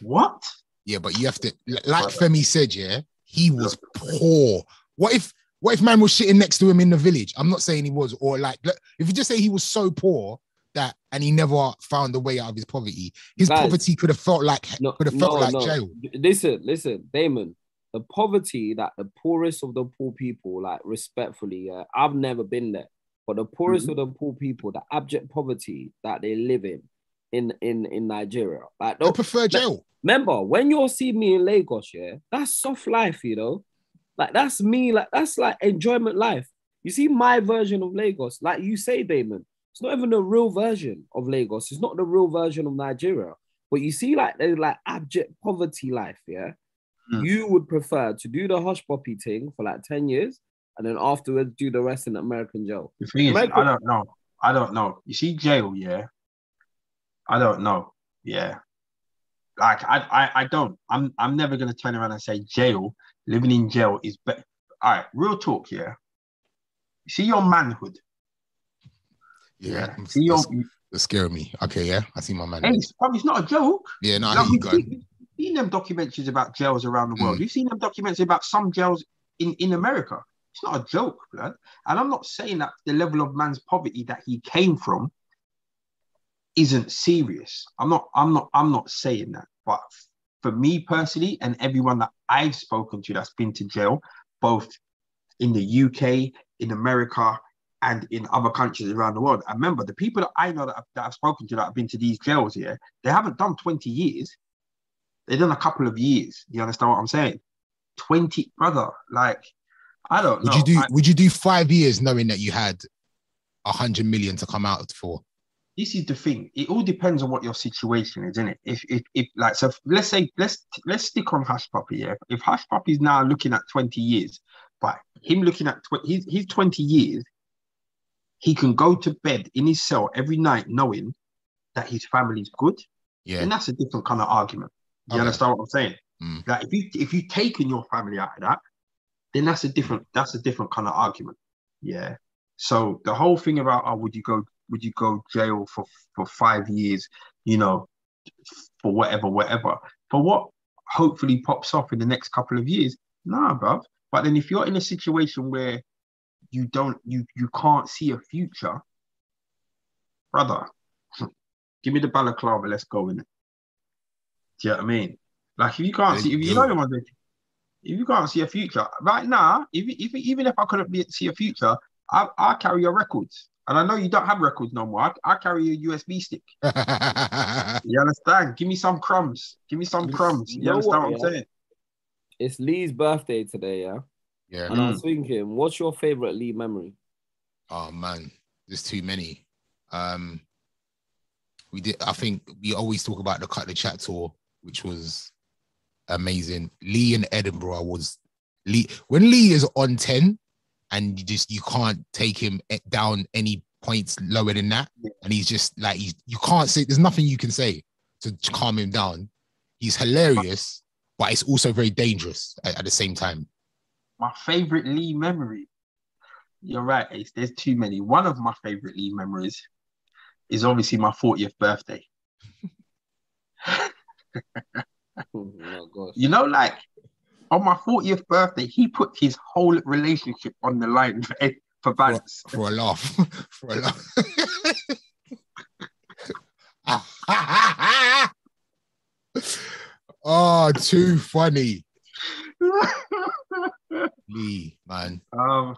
What? Yeah, but you have to, like Femi said, yeah, he was poor. What if, what if man was sitting next to him in the village? I'm not saying he was, or like, if you just say he was so poor that, and he never found a way out of his poverty, his Guys, poverty could have felt like, no, could have felt no, like no. jail. Listen, listen, Damon. The poverty that the poorest of the poor people, like respectfully, yeah, I've never been there, but the poorest Mhm. of the poor people, the abject poverty that they live in, in in in Nigeria, like I don't prefer jail. remember when you'll see me in Lagos, yeah, that's soft life, you know. Like that's me, like that's like enjoyment life. You see my version of Lagos, like you say, Damon. It's not even the real version of Lagos. It's not the real version of Nigeria. But you see, like there's like abject poverty life, yeah. Mm. You would prefer to do the hush puppy thing for like 10 years and then afterwards do the rest in American jail. The thing is, America- I don't know. I don't know. You see, jail, yeah. I don't know. Yeah. Like I, I, I don't. I'm, I'm never gonna turn around and say jail. Living in jail is better. All right, real talk, yeah. See your manhood. Yeah. See your. That's, that's scaring me. Okay, yeah. I see my man. Hey, it's, it's not a joke. Yeah, no, I Like, you we've seen, we've seen them documentaries about jails around the world. Mm. You've seen them documentaries about some jails in, in America. It's not a joke, blood. And I'm not saying that the level of man's poverty that he came from isn't serious. I'm not, I'm not, I'm not saying that. But for me personally, and everyone that I've spoken to that's been to jail, both in the UK, in America, and in other countries around the world. And remember, the people that I know that I've, that I've spoken to that have been to these jails here, they haven't done 20 years. They've done a couple of years. You understand what I'm saying? 20, brother, like, I don't Would know. you do I- would you do five years knowing that you had a hundred million to come out for? This is the thing. It all depends on what your situation is, isn't it? If if, if like so, let's say let's let's stick on Hush Puppy. Yeah, if Hush Puppy is now looking at twenty years, but him looking at tw- his his twenty years, he can go to bed in his cell every night knowing that his family's good, Yeah. and that's a different kind of argument. You Okay. understand what I'm saying? Mm. Like if you if you taken your family out of that, then that's a different that's a different kind of argument. Yeah. So the whole thing about oh, would you go would you go jail for for five years? You know, for whatever, whatever. For what hopefully pops off in the next couple of years. Nah, bruv. But then if you're in a situation where you don't you you can't see a future, brother, give me the balaclava, let's go in it. Do you know what I mean? Like if you can't see, if you know what if you can't see a future right now, if, if even if I couldn't be, see a future, I I carry your records. And I know you don't have records no more. I, I carry a USB stick. you understand? Give me some crumbs. Give me some crumbs. You, you understand what, what I'm saying? It's Lee's birthday today, yeah? Yeah. And mm. I was thinking, what's your favorite Lee memory? Oh man, there's too many. Um we did I think we always talk about the cut the chat tour, which was amazing. Lee in Edinburgh was Lee when Lee is on 10, and you just you can't take him down any points lower than that. And he's just like he's you can't say there's nothing you can say to calm him down. He's hilarious, but it's also very dangerous at, at the same time. My favorite Lee memory. You're right, Ace. There's too many. One of my favorite Lee memories is obviously my 40th birthday. oh, you know, like on my 40th birthday, he put his whole relationship on the line for, for balance. For, for a laugh. for a laugh. oh, too funny. Lee, man. Um,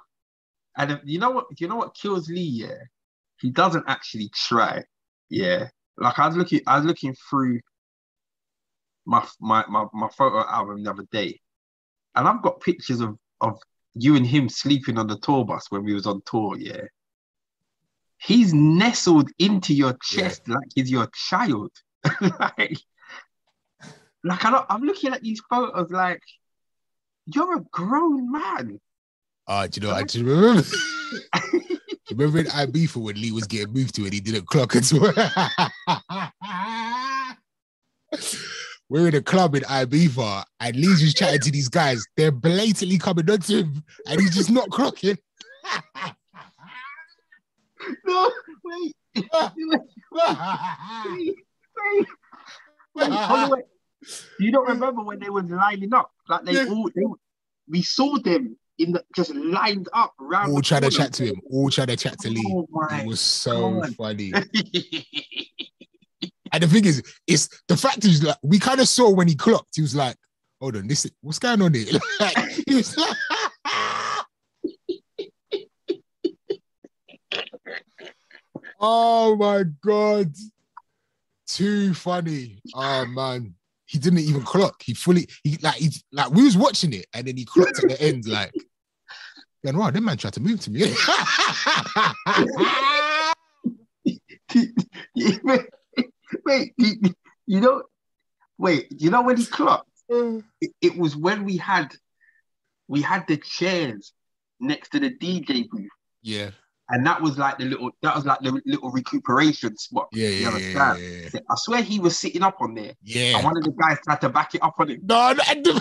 and if, you know what? You know what kills Lee? Yeah, he doesn't actually try. Yeah, like I was looking, I was looking through my my my, my photo album the other day, and I've got pictures of of you and him sleeping on the tour bus when we was on tour. Yeah, he's nestled into your chest yeah. like he's your child. like, like I'm, I'm looking at these photos like you're a grown man. Uh, do you know, I just remember. remember in Ibiza when Lee was getting moved to and he didn't clock it we're in a club in Ibiza and Lee's just chatting to these guys. They're blatantly coming on to him and he's just not clocking. no, wait. wait, wait, wait, wait. You don't remember when they were lining up? Like they yeah. all, they, we saw them in the just lined up around. All trying to chat to him. All trying to chat to Lee. Oh it was so God. funny. And the thing is, it's the fact is like we kind of saw when he clocked, he was like, hold on, this what's going on here? like, he was like, Oh my god. Too funny. Oh man. He didn't even clock. He fully he like he like we was watching it and then he clocked at the end like going, wow, that man tried to move to me. wait, you, you know, wait, you know when he clocked? Mm. It, it, was when we had we had the chairs next to the DJ booth. Yeah. And that was like the little that was like the little recuperation spot. Yeah, yeah, yeah, yeah, yeah, I swear he was sitting up on there. Yeah. And one of the guys tried to back it up on him. No, and the,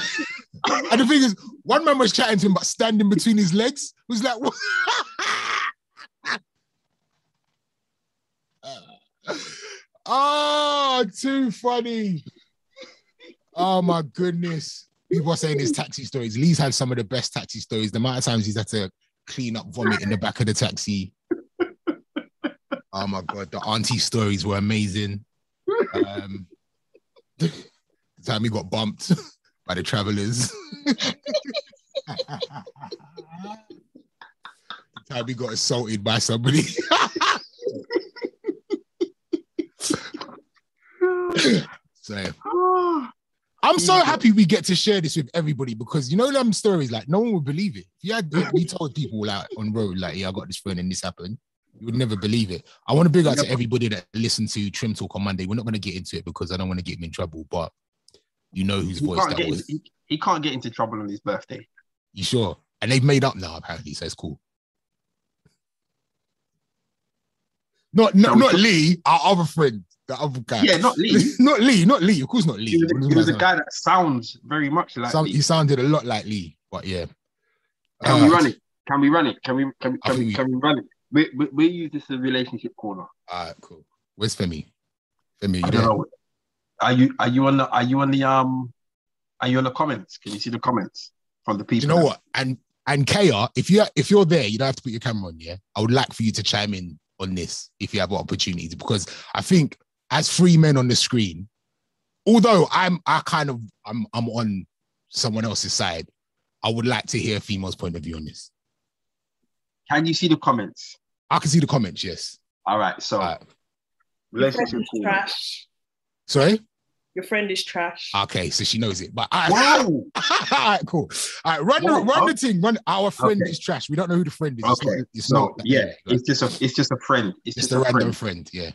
and the thing is, one man was chatting to him, but standing between his legs was like, what? Oh, too funny. Oh my goodness. People are saying his taxi stories. Lee's had some of the best taxi stories. The amount of times he's had to clean up vomit in the back of the taxi. Oh my god, the auntie stories were amazing. Um, the time he got bumped by the travelers. the time he got assaulted by somebody. so I'm so happy we get to share this with everybody because you know them stories like no one would believe it. If you had if you told people like on road like yeah I got this phone and this happened, you would never believe it. I want to big up to everybody that listened to Trim Talk on Monday. We're not going to get into it because I don't want to get him in trouble, but you know whose he voice that was. Into, he, he, can't get into trouble on his birthday. You sure? And they've made up now apparently, so it's cool. Not not, not Lee, our other friend. The other guy. Yeah, not Lee. not Lee, not Lee. Of course, not Lee. He was, a, he was a guy that sounds very much like Sound, He sounded a lot like Lee, but yeah. Can uh, we run it? Can we run it? Can we can, can, we, we- can we run it? We, we, we use this as a relationship corner. All right, cool. Where's Femi? Femi, you I there? Are you are you on the are you on the um are you on the comments? Can you see the comments from the Do people? you know what? And and Kaya, if you if you're there, you don't have to put your camera on. Yeah, I would like for you to chime in on this if you have opportunities because I think as three men on the screen, although I'm I kind of I'm I'm on someone else's side, I would like to hear a female's point of view on this. Can you see the comments? I can see the comments. Yes. All right. So All right. Your friend relationship is corner. trash. Sorry. Your friend is trash. Okay, so she knows it. But I, Wow. all right, cool. All right, run the Whoa, run the thing. Run. Our friend Okay. is trash. We don't know who the friend is. It's Okay, not, it's So not yeah, like, it's just a it's just a friend. It's it's just a random friend. friend. Yeah.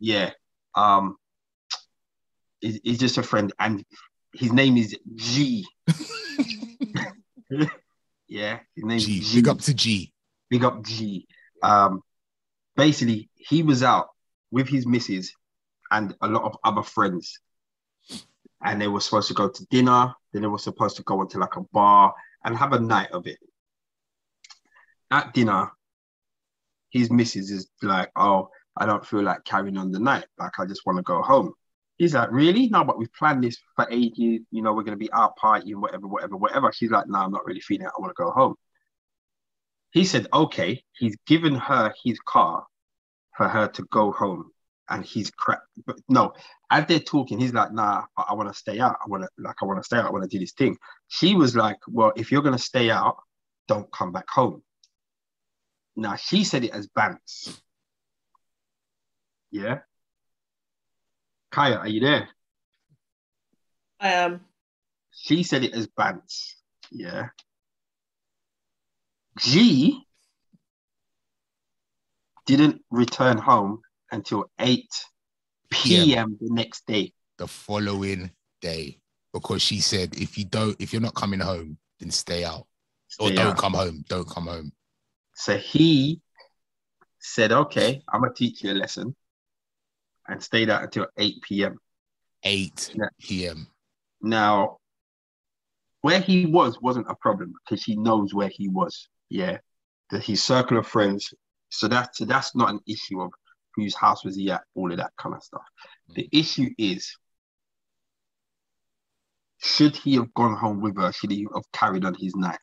Yeah. Um. He's, he's just a friend, and his name is G. Yeah, his name's G. G. Big up to G. Big up G. Um, basically, he was out with his missus and a lot of other friends, and they were supposed to go to dinner. Then they were supposed to go into like a bar and have a night of it. At dinner, his missus is like, "Oh, I don't feel like carrying on the night. Like, I just want to go home." He's like, "Really? No, but we've planned this for ages. You know, we're gonna be out partying, whatever, whatever, whatever." She's like, "No, I'm not really feeling it. I want to go home." he said, okay, he's given her his car for her to go home. And he's crap. But no, as they're talking, he's like, nah, I, want to stay out. I want to, like, I want to stay out. I want to do this thing. She was like, well, if you're going to stay out, don't come back home. Now, she said it as bants. Yeah. Kaya, are you there? I am. She said it as bants. Yeah. G didn't return home until 8 p.m. the next day. The following day, because she said, if you don't, if you're not coming home, then stay out or don't out. come home. Don't come home. So he said, okay, I'm going to teach you a lesson and stayed out until 8 p.m. 8 Yeah. p.m. Now, where he was wasn't a problem because he knows where he was. Yeah, that his circle of friends. So that's so that's not an issue of whose house was he at, all of that kind of stuff. The mm. issue is, should he have gone home with her? Should he have carried on his night?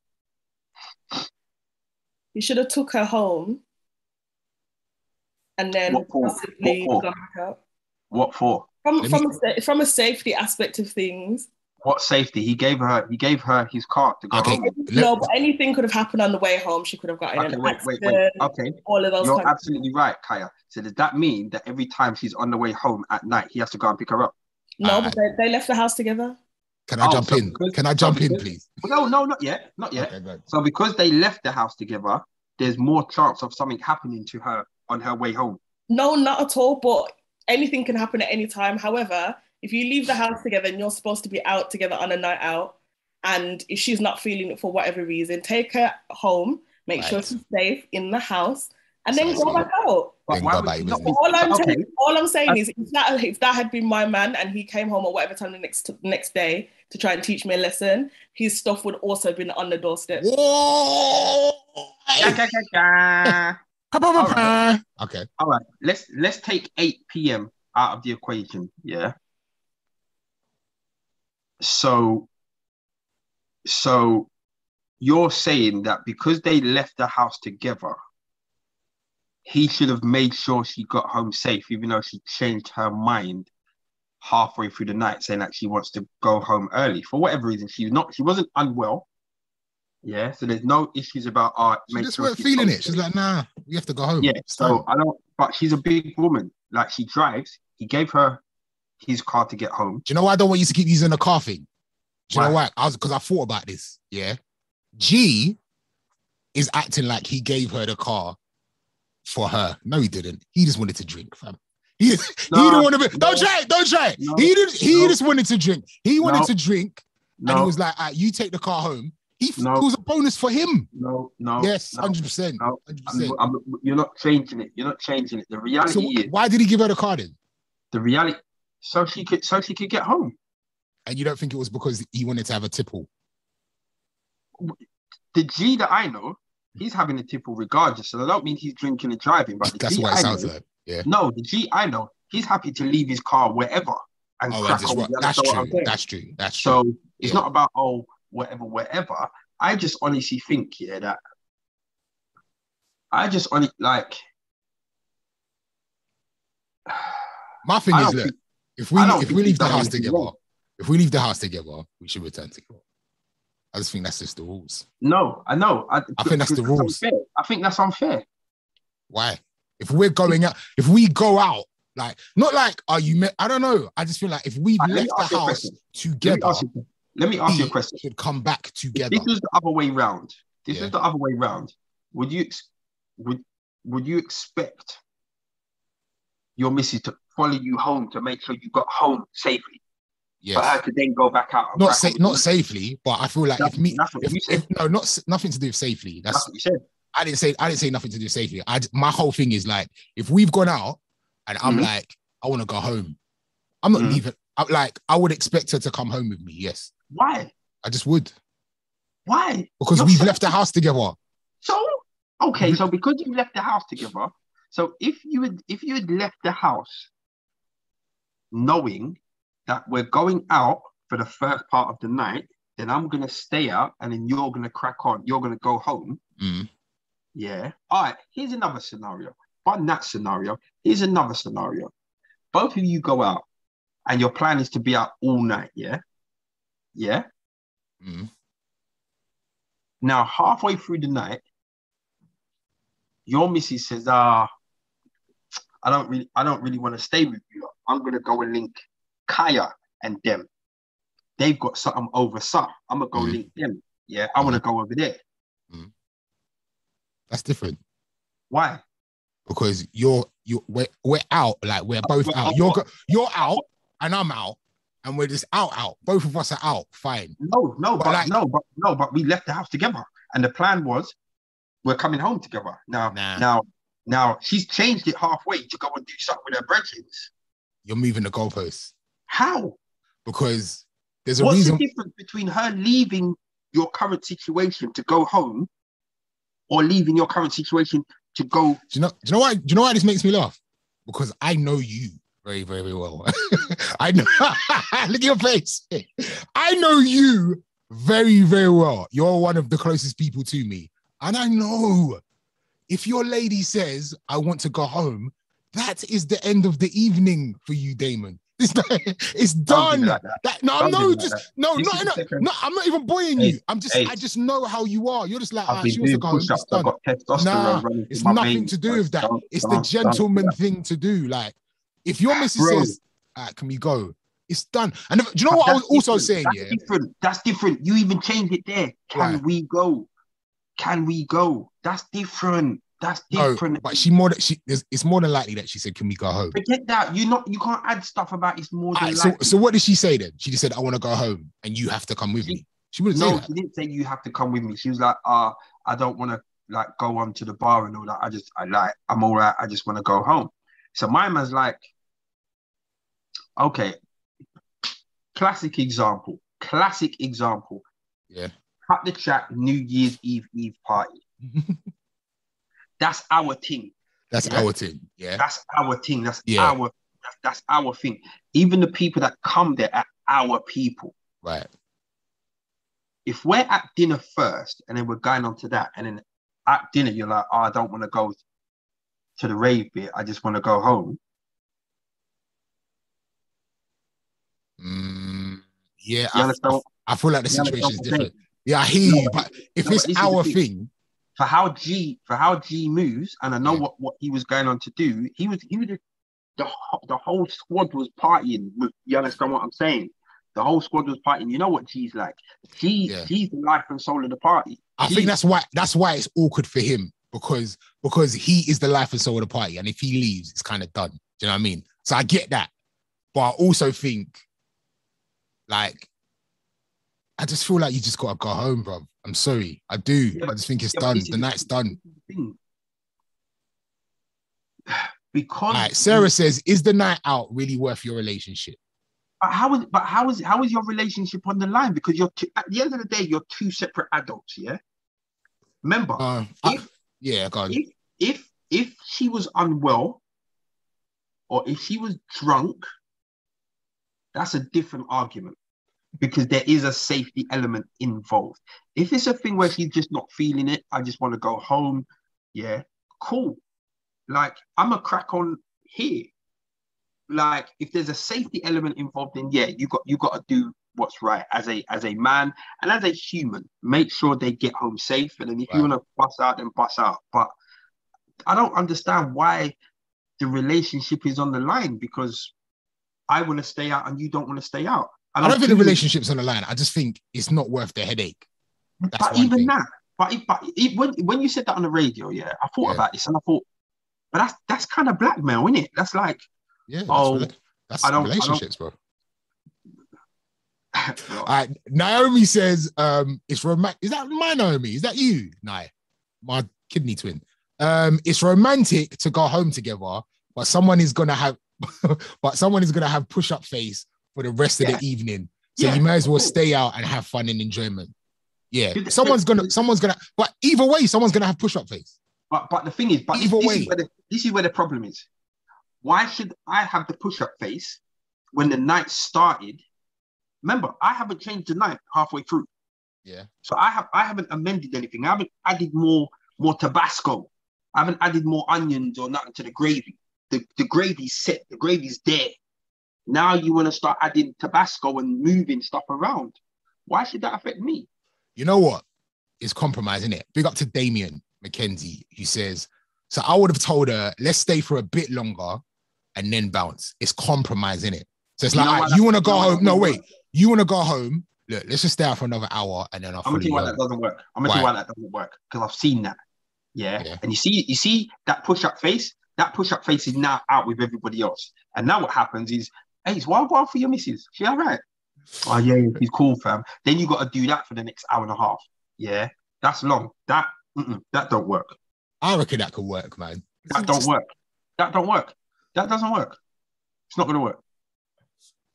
He should have took her home and then What for? possibly What for? back out. What for? From Let from me- a, from a safety aspect of things. What safety? He gave her. He gave her his car to go Okay. home. No, but anything could have happened on the way home. She could have gotten Okay, an wait, wait, accident, wait. Okay, all of those you're kinds of absolutely right, Kaya. So does that mean that every time she's on the way home at night, he has to go and pick her up? No, ah. but they, they left the house together. Can I Oh, jump so in? because- Can I jump in, because- please? No, no, not yet, not yet. Okay. So because they left the house together, there's more chance of something happening to her on her way home. No, not at all. But anything can happen at any time. However, if you leave the house together and you're supposed to be out together on a night out, and if she's not feeling it for whatever reason, take her home, make sure Right. she's safe in the house, and then go back out. But Then why go would about she your not. All I'm, okay. telling- all I'm saying is, if that, if that had been my man and he came home at whatever time the next next day to try and teach me a lesson, his stuff would also have been on the doorstep. Ga. Pa-pa-pa-pa. Okay. All right, let's let's take 8 p.m. out of the equation. Yeah. So, so you're saying that because they left the house together, he should have made sure she got home safe, even though she changed her mind halfway through the night, saying that she wants to go home early for whatever reason. She's not. She wasn't unwell. Yeah. So there's no issues about art. She just weren't feeling it. She's like, nah, we have to go home. Yeah, so. I don't, but she's a big woman. Like she drives. He gave her his car to get home. Do you know why I don't want you to keep using the car thing? Do you know Why? why? I was because I thought about this. Yeah. G is acting like he gave her the car for her. No, he didn't. He just wanted to drink, fam. He, he No, didn't want to be. Don't try it. Don't try it. no, he did. He just wanted to drink. He wanted to drink, and he was like, "Ah, "You take the car home." He No. it was a bonus for him. no, no. yes, hundred percent, no. I'm- I'm- you're not changing it. You're not changing it. The reality So is why did he give her the car then? the reality. So she could, so she could get home. And you don't think it was because he wanted to have a tipple? The G that I know he's having a tipple regardless. So I don't mean he's drinking and driving, but That's G what it I sounds know- like. Yeah. No, the G I know, he's happy to leave his car wherever and Oh, crack on. that's what true. That's true. That's true. So it's Yeah. not about oh whatever, whatever. I just honestly think yeah that I just only like My thing is, look, think- if we if we leave the house together, wrong. if we leave the house together, we should return together. I just think that's just the rules. no, I know. I, I think that's the rules. unfair. I think that's unfair. Why? If we're going out, if we go out, like not like are you? Me- I don't know. I just feel like if Alright, left the ask you a house question. Let me together, let me ask you a question. should come back together. If this was the other way round, this Yeah. is the other way round. Would you would would you expect your missus to follow you home to make sure you got home safely, for her Yes. to then go back out? Not sa- not safely, but I feel like That's- if me, if, if no, not nothing to do with safely. That's That's what you said. I didn't say I didn't say nothing to do with safely. I my whole thing is like if we've gone out and I'm Mhm. like I want to go home, I'm not Mhm. leaving. I, like I would expect her to come home with me. Yes, Why? I just would Why? because You're we've so- left the house together. So okay, so because you left the house together, so if you had if you had left the house knowing that we're going out for the first part of the night, then I'm gonna stay out and then you're gonna crack on, you're gonna go home. Mm. Yeah. All right, here's another scenario. But that scenario, here's another scenario. Both of you go out and your plan is to be out all night, yeah? Yeah. Mm. Now, halfway through the night, your missus says, "Ah, I don't really, I don't really want to stay with you. I'm gonna go and link Kaya and them. They've got something over some. I'm gonna go Mhm. link them. Yeah, I want to go over there. That's different Why? because you're you we're, we're out like we're both But- out. You're you're out and I'm out and we're just out out. Both of us are out. Fine. No, no, But but, like- no, but no, but we left the house together, and the plan was we're coming home together. Now, Nah. now, now, she's changed it halfway to go and do something with her brethren. You're moving the goalposts How? because there's a What's reason. the difference between her leaving your current situation to go home, or leaving your current situation to go? Do you know? Do you know why? Do you know why this makes me laugh? Because I know you very, very well. I know. Look at your face. I know you very, very well. You're one of the closest people to me, and I know if your lady says, "I want to go home," that is the end of the evening for you, Damon. It's, not, it's do done. like that. That no, Don't no, like just that. no, This not is in a, the second- no. I'm not even buoying Hey, you. I'm just, hey. I just know how you are. You're just like, ah, she wants to go home. It's done. Nah, It's nothing veins. to do with that. It's the do gentleman thing to do. Like, if your missus Bro. says, "Ah, "Can we go?" It's done. And if- do you know what I was That's also different. saying? That's Yeah, different. That's different. You even changed it there. Can Right. we go? Can we go? That's different. That's no, different. but she more than she. It's more than likely that she said, "Can we go home?" Forget that. You not. You can't add stuff about it's more than Alright, so, likely. so what did she say then? She just said, "I want to go home, and you have to come with me." She wouldn't say no, she didn't say you have to come with me. She was like, uh, I don't want to like go on to the bar and all that. I just, I like, I'm all right. I just want to go home. So my man's like, okay, classic example, classic example. Yeah. Cut the chat, New Year's Eve Eve party. That's our thing. That's Yeah. our thing. Yeah. That's our thing. That's Yeah. our that's, that's our thing. Even the people that come there are our people. Right. If we're at dinner first and then we're going on to that, and then at dinner you're like, oh, I don't want to go to the rave bit. I just want to go home. Mm, yeah. I. I feel like the situation is different. Yeah, I hear No, you, but if no, it's the our thing. thing, For how G for how G moves, and I know Yeah. what what he was going on to do. He was he was just, the the whole squad was partying. with- You understand what I'm saying? The whole squad was partying. You know what G's like. G Yeah. G's the life and soul of the party. I think that's why that's why it's awkward for him because because he is the life and soul of the party, and if he leaves, it's kind of done. Do you know what I mean? So I get that, but I also think, like, I just feel like you just gotta go home, bro. I'm sorry, I do. Yeah, I just think it's Yeah, done. The night's done. thing. Because Sarah says, "Is the night out really worth your relationship?" But how is but how is how is your relationship on the line? Because you're two, at the end of the day, you're two separate adults, yeah. Remember, Uh, I- yeah, go on. if if if she was unwell or if she was drunk, that's a different argument because there is a safety element involved. If it's a thing where she's just not feeling it, I just want to go home. Yeah, cool. Like I'm a crack on here. Like if there's a safety element involved, in yeah, you got you got to do what's right as a as a man and as a human. Make sure they get home safe, and then if you want to bust out, then bust out. But I don't understand why the relationship is on the line because I want to stay out and you don't want to stay out. I don't think the relationship's on the line. I just think it's not worth the headache. That's but even thing. that, but, but if, when when you said that on the radio, yeah, I thought Yeah. about this and I thought, but that's that's kind of blackmail, isn't it? That's like, Yeah, that's, Oh, rela- that's I don't- I don't- relationships, bro. well, All right, Naomi says, um, it's romantic. Is that my Naomi? Is that you? Nah, my kidney twin. Um, it's romantic to go home together, but someone is gonna have, but someone is gonna have push-up face for the rest of Yeah. the evening. So Yeah, you may as well stay out and have fun and enjoyment. Yeah, someone's gonna, someone's gonna, but either way, someone's gonna have push-up face. but but the thing is, but Either this way. is the, this is where the problem is. Why should I have the push-up face when the night started? Remember, I haven't changed the night halfway through. Yeah, So I have I haven't amended anything. I haven't added more more Tabasco. I haven't added more onions or nothing to the gravy. The the gravy's set. The gravy's there. Now you want to start adding Tabasco and moving stuff around. Why should that affect me? you know what? It's compromising it. Big up to Damien McKenzie, who says, So I would have told her, let's stay for a bit longer and then bounce. It's compromising it. So it's You like, know "Alright, why that- you want to go home? No, wait. You want to go home? Look, let's just stay out for another hour and then I'll I'm gonna tell you why that doesn't work. I'm gonna tell you Why? that doesn't work because I've seen that. Yeah? Yeah. And you see, you see that push-up face. That push-up face is now out with everybody else. And now what happens is, hey, it's wild wild for your missus. She all right? Oh yeah, he's cool, fam. Then you got to do that for the next hour and a half. Yeah, that's long. That that don't work. I reckon that could work, man. That don't work. That don't work. That doesn't work. It's not gonna work.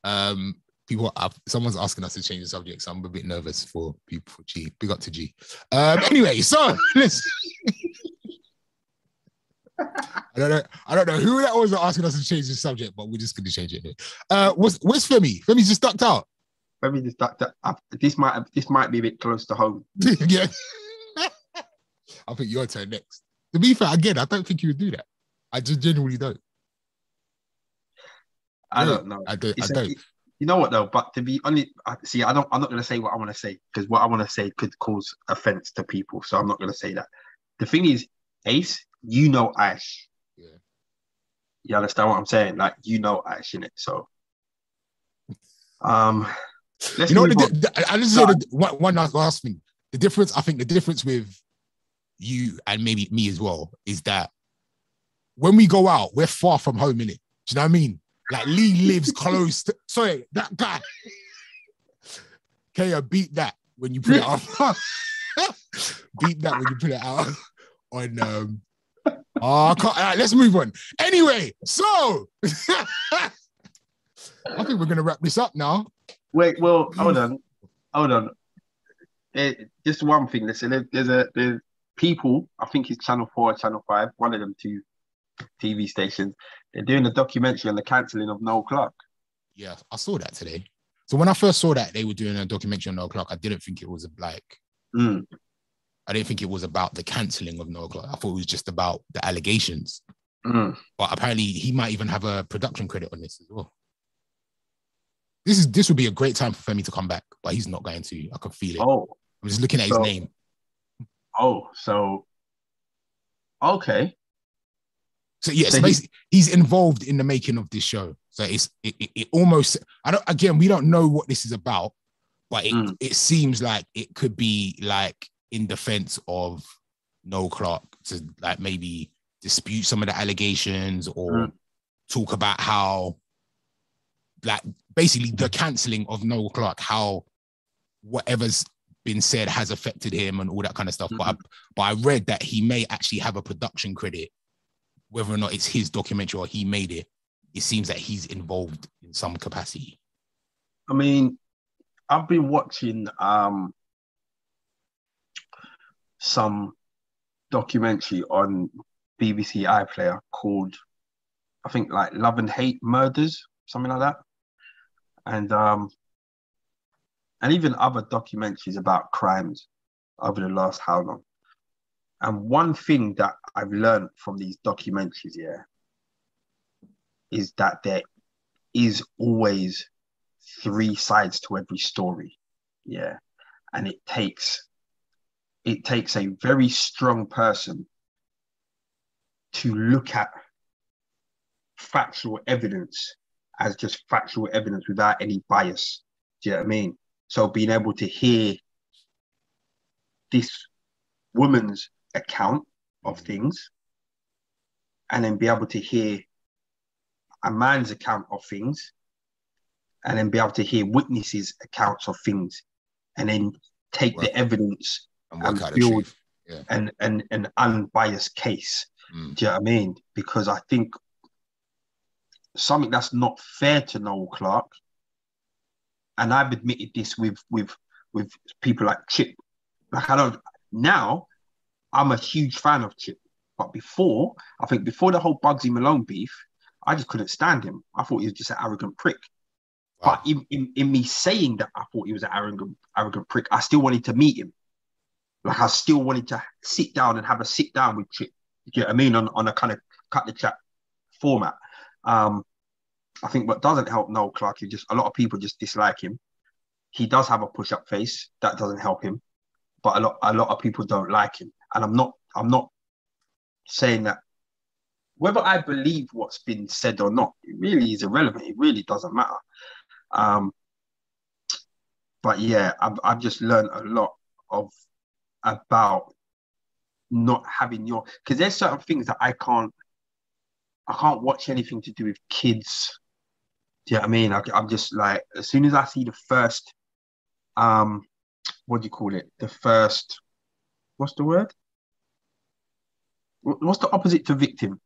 Um, people, uh, someone's asking us to change the subject, so I'm a bit nervous for people for G. Big up to G. Um, anyway, so let's. I don't know. I don't know who that was asking us to change the subject, but we're just going to change it. Anyway. Uh, what's where's Femi? Femi's just ducked out. Me just that uh, this might this might be a bit close to home. yeah. I think your turn next. To be fair, again, I don't think you would do that. I just genuinely don't. I don't know. I don't. I It's a- don't. you know what though? But to be honest, I- see, I don't. I'm not going to say what I want to say because what I want to say could cause offense to people. So I'm not going to say that. The thing is, Ace, you know Ash. Yeah. You understand what I'm saying? Like you know Ash in it. So, um, let's you know what? The, the, I just say the, one, one last, last thing. The difference, I think, the difference with you and maybe me as well is that when we go out, we're far from home, in it. Do you know what I mean? Like Lee lives close. To, sorry, that guy. Kaya, beat that when you put it up. beat that when you put it out on. Um, oh, I can't, all right, let's move on. Anyway, so I think we're gonna wrap this up now. Wait, well, hold on, hold on. Eh, just one thing. Listen, there- there's a there's people. I think it's Channel Four, or Channel Five, one of them two TV stations. They're doing a documentary on the cancelling of Noel Clarke. Yeah, I saw that today. So when I first saw that they were doing a documentary on Noel Clarke, I didn't think it was a like Mm. I didn't think it was about the cancelling of Noel Clarke. I thought it was just about the allegations. Mm. But apparently he might even have a production credit on this as well. This is this would be a great time for Femi to come back, but he's not going to. I can feel it. Oh, I'm just looking at his name. oh, so okay. So yeah, So so he- he's involved in the making of this show. So it's it, it, it almost I don't again we don't know what this is about, but it, Mm. it seems like it could be like in defense of Noel Clarke to like maybe dispute some of the allegations or Mm. talk about how like basically the cancelling of Noel Clarke, how whatever's been said has affected him and all that kind of stuff. But I, but I read that he may actually have a production credit, whether or not it's his documentary or he made it. It seems that he's involved in some capacity. I mean, I've been watching um some documentary on BBC iPlayer called, I think, like Love and Hate Murders, something like that, and um, and even other documentaries about crimes over the last how long. And one thing that I've learned from these documentaries, yeah, is that there is always three sides to every story. Yeah. And it takes it takes a very strong person to look at factual evidence as just factual evidence without any bias. Do you know what I mean? So being able to hear this woman's account of mm. things and then be able to hear a man's account of things and then be able to hear witnesses' accounts of things and then take the evidence And and work out the build. Yeah. an, an, an unbiased case. Mm. Do you know what I mean? Because I think something that's not fair to Noel Clarke, and I've admitted this with with with people like Chip. Like I don't now, I'm a huge fan of Chip, but before, I think before the whole Bugsy Malone beef, I just couldn't stand him. I thought he was just an arrogant prick. Wow. But in, in, in me saying that I thought he was an arrogant arrogant prick, I still wanted to meet him. Like I still wanted to sit down and have a sit down with Chip. Do you know what I mean? On, on a kind of cut the chat format. Um, I think what doesn't help Noel Clarke is just a lot of people just dislike him. He does have a push-up face. That doesn't help him. But a lot a lot of people don't like him. And I'm not I'm not saying that whether I believe what's been said or not, it really is irrelevant. It really doesn't matter. Um, but yeah, I've, I've just learned a lot of about not having your because there's certain things that I can't I can't watch anything to do with kids. Do you know what I mean? I, I'm just like as soon as I see the first um what do you call it? The first what's the word? What's the opposite to victim?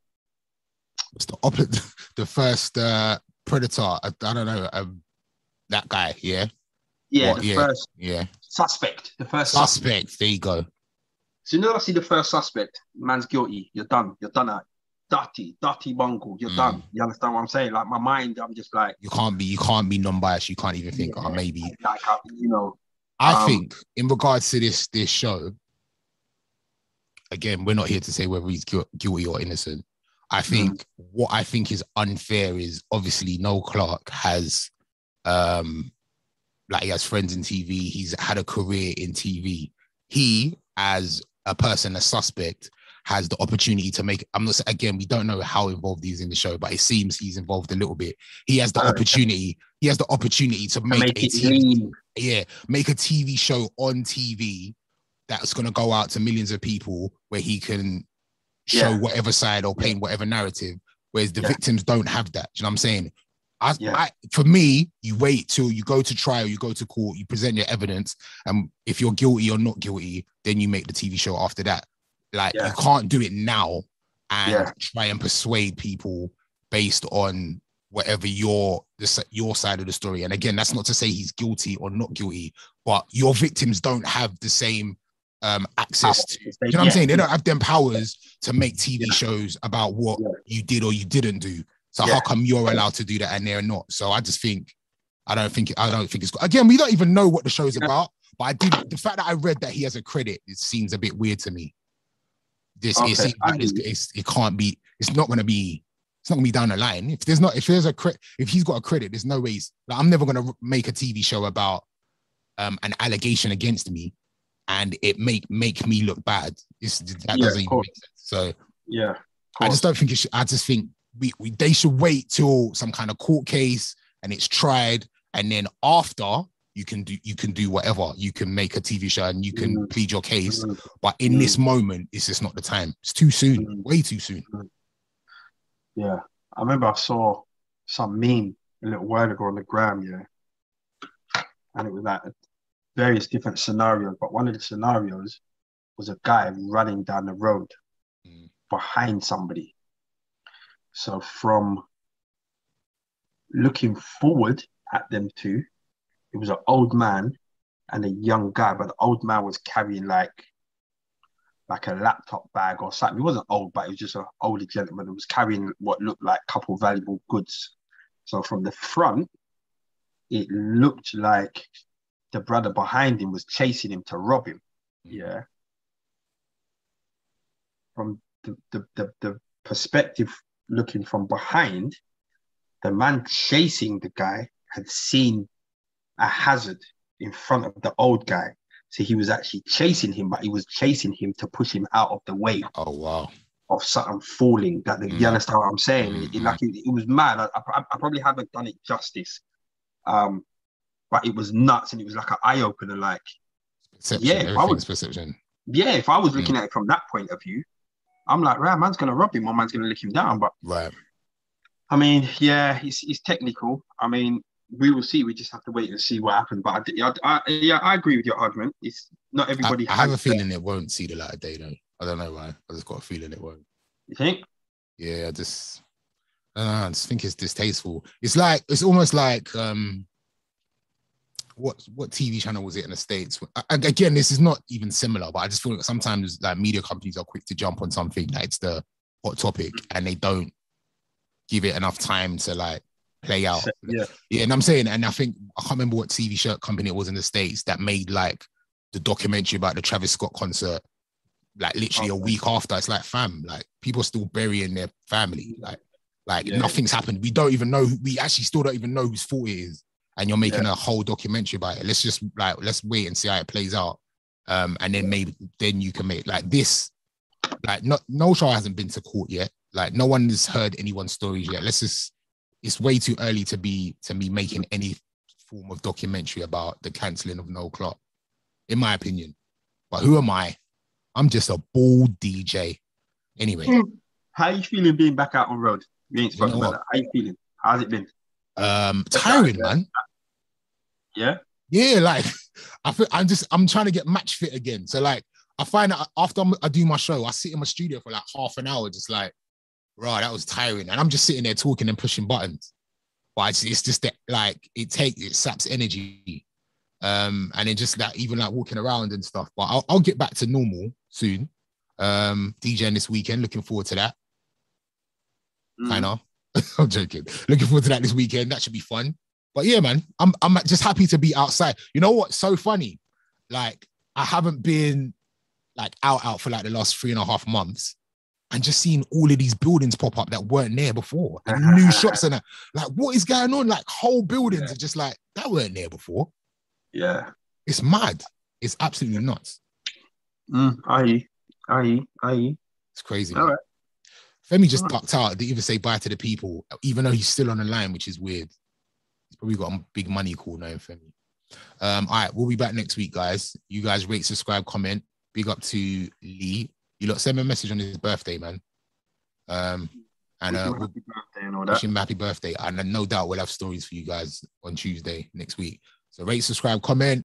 It's the opposite. The first uh, predator. I, I don't know. Um, that guy. Yeah. Yeah, What, the yeah. first Yeah. Suspect. The first suspect. Suspect. There you go. As soon as I see the first suspect, man's guilty. You're done. You're done. At dirty, dirty bungle. You're Mm. done. You understand what I'm saying? Like my mind, I'm just like, You can't be. You can't be non-biased. You can't even think. Oh, Yeah. maybe. like I, you know, I Um, think in regards to this this show, again, we're not here to say whether he's guilty or innocent. I think what I think is unfair is obviously Noel Clarke has um like he has friends in TV, he's had a career in TV. He, as a person, a suspect, has the opportunity to make I'm not saying again, we don't know how involved he is in the show, but it seems he's involved a little bit. He has the Uh, opportunity, he has the opportunity to make, make a TV yeah, make a TV show on TV that's going to go out to millions of people where he can show Yeah. whatever side or paint whatever narrative, whereas the Yeah. victims don't have that. Do you know what I'm saying? I, Yeah. I, for me, you wait till you go to trial, you go to court, you present your evidence, and if you're guilty or not guilty, then you make the TV show after that. Like Yeah. you can't do it now and Yeah. try and persuade people based on whatever your the, your side of the story. And again, that's not to say he's guilty or not guilty, but your victims don't have the same um, access to. You know what I'm saying? They don't have them powers to make TV shows about what you did or you didn't do. So Yeah. how come you're allowed to do that and they're not? So I just think I don't think I don't think it's again. We don't even know what the show's Yeah. about. But I did the fact that I read that he has a credit. It seems a bit weird to me. This Okay, it seems I like it's, it's it can't be. It's not going to be. It's not going to be down the line. If there's not if there's a credit if he's got a credit, there's no ways. Like, I'm never going to make a TV show about um an allegation against me, and it make make me look bad. It's, that Yeah, doesn't even make sense. So Yeah. I just don't think it should. I just think we, we they should wait till some kind of court case and it's tried, and then after you can do you can do whatever. You can make a TV show and you can Mm. plead your case. Mm, But in Mm. this moment, it's just not the time. It's too soon. Mm. Way too soon. Yeah. I remember I saw some meme a little while ago on the gram, yeah. And it was like various different scenarios, but one of the scenarios was a guy running down the road Mm. behind somebody. So from looking forward at them two, it was an old man and a young guy, but the old man was carrying like like a laptop bag or something. He wasn't old, but he was just an older gentleman who was carrying what looked like a couple of valuable goods. So from the front, it looked like the brother behind him was chasing him to rob him. Mm. Yeah. From the, the, the, the perspective looking from behind, the man chasing the guy had seen a hazard in front of the old guy. So he was actually chasing him, but he was chasing him to push him out of the way Oh wow. of something falling. That Mm. you understand what I'm saying? It- it- like it, it was mad. I, I, I probably haven't done it justice, um, but it was nuts, and it was like an eye opener. Like, Perception. Yeah, I would- perception. yeah, if I was Mm. looking at it from that point of view, I'm like, right, man's gonna rob him, my man's gonna lick him down. But Right. I mean, yeah, he's, it's technical. I mean, we will see. We just have to wait and see what happens. But I, I, I, yeah, I agree with your argument. It's not I, everybody. I have a feeling it won't see the light of day though. I don't know why. I just got a feeling it won't. You think? Yeah, I just I don't know, I just think it's distasteful. It's like it's almost like um what what TV channel was it in the States? And Again, this is not even similar, but I just feel like sometimes like media companies are quick to jump on something that it's the hot topic and they don't give it enough time to like play out. Yeah. Yeah, and I'm saying, and I think I can't remember what TV shirt company it was in the States that made like the documentary about the Travis Scott concert, like literally a oh, week after. It's like, fam, like people are still burying their family. Like, like Yeah. nothing's happened. We don't even know, who- we actually still don't even know whose fault it is. And you're making a whole documentary about it. Let's just like let's wait and see how it plays out. Um, and then maybe then you can make like this, like not no show hasn't been to court yet. Like no one has heard anyone's stories yet. Let's just it's way too early to be to be making any form of documentary about the cancelling of Noel Clarke, in my opinion. But who am I? I'm just a bald DJ. Anyway, How are you feeling being back out on road? We ain't You know about that. How are you feeling? How's it been? Um, tiring, man. Yeah. Yeah, like I feel I'm just I'm trying to get match fit again. So like I find that after I'm- I do my show, I sit in my studio for like half an hour, just like, right, that was tiring, and I'm just sitting there talking and pushing buttons. But it's, it's just that like it takes it saps energy, um, and then just like even like walking around and stuff. But I'll, I'll get back to normal soon. Um, DJing this weekend, looking forward to that. Mm. Kind of. I'm joking. Looking forward to that this weekend. That should be fun. But yeah, man, I'm I'm just happy to be outside. You know what's so funny? Like I haven't been like out out for like the last three and a half months, and just seeing all of these buildings pop up that weren't there before, and new shops and that. Like, what is going on? Like whole buildings are just like that weren't there before. Yeah. It's mad. It's absolutely nuts. Mm. I hear. I. It's crazy. All man. right. Femi just ducked out. Didn't even say bye to the people, even though he's still on the line, which is weird. He's probably got a big money call knowing Femi. Um, all right, we'll be back next week, guys. You guys rate, subscribe, comment. Big up to Lee. You lot send me a message on his birthday, man. Um, and uh, happy birthday and all that. him happy birthday. And no doubt we'll have stories for you guys on Tuesday next week. So rate, subscribe, comment.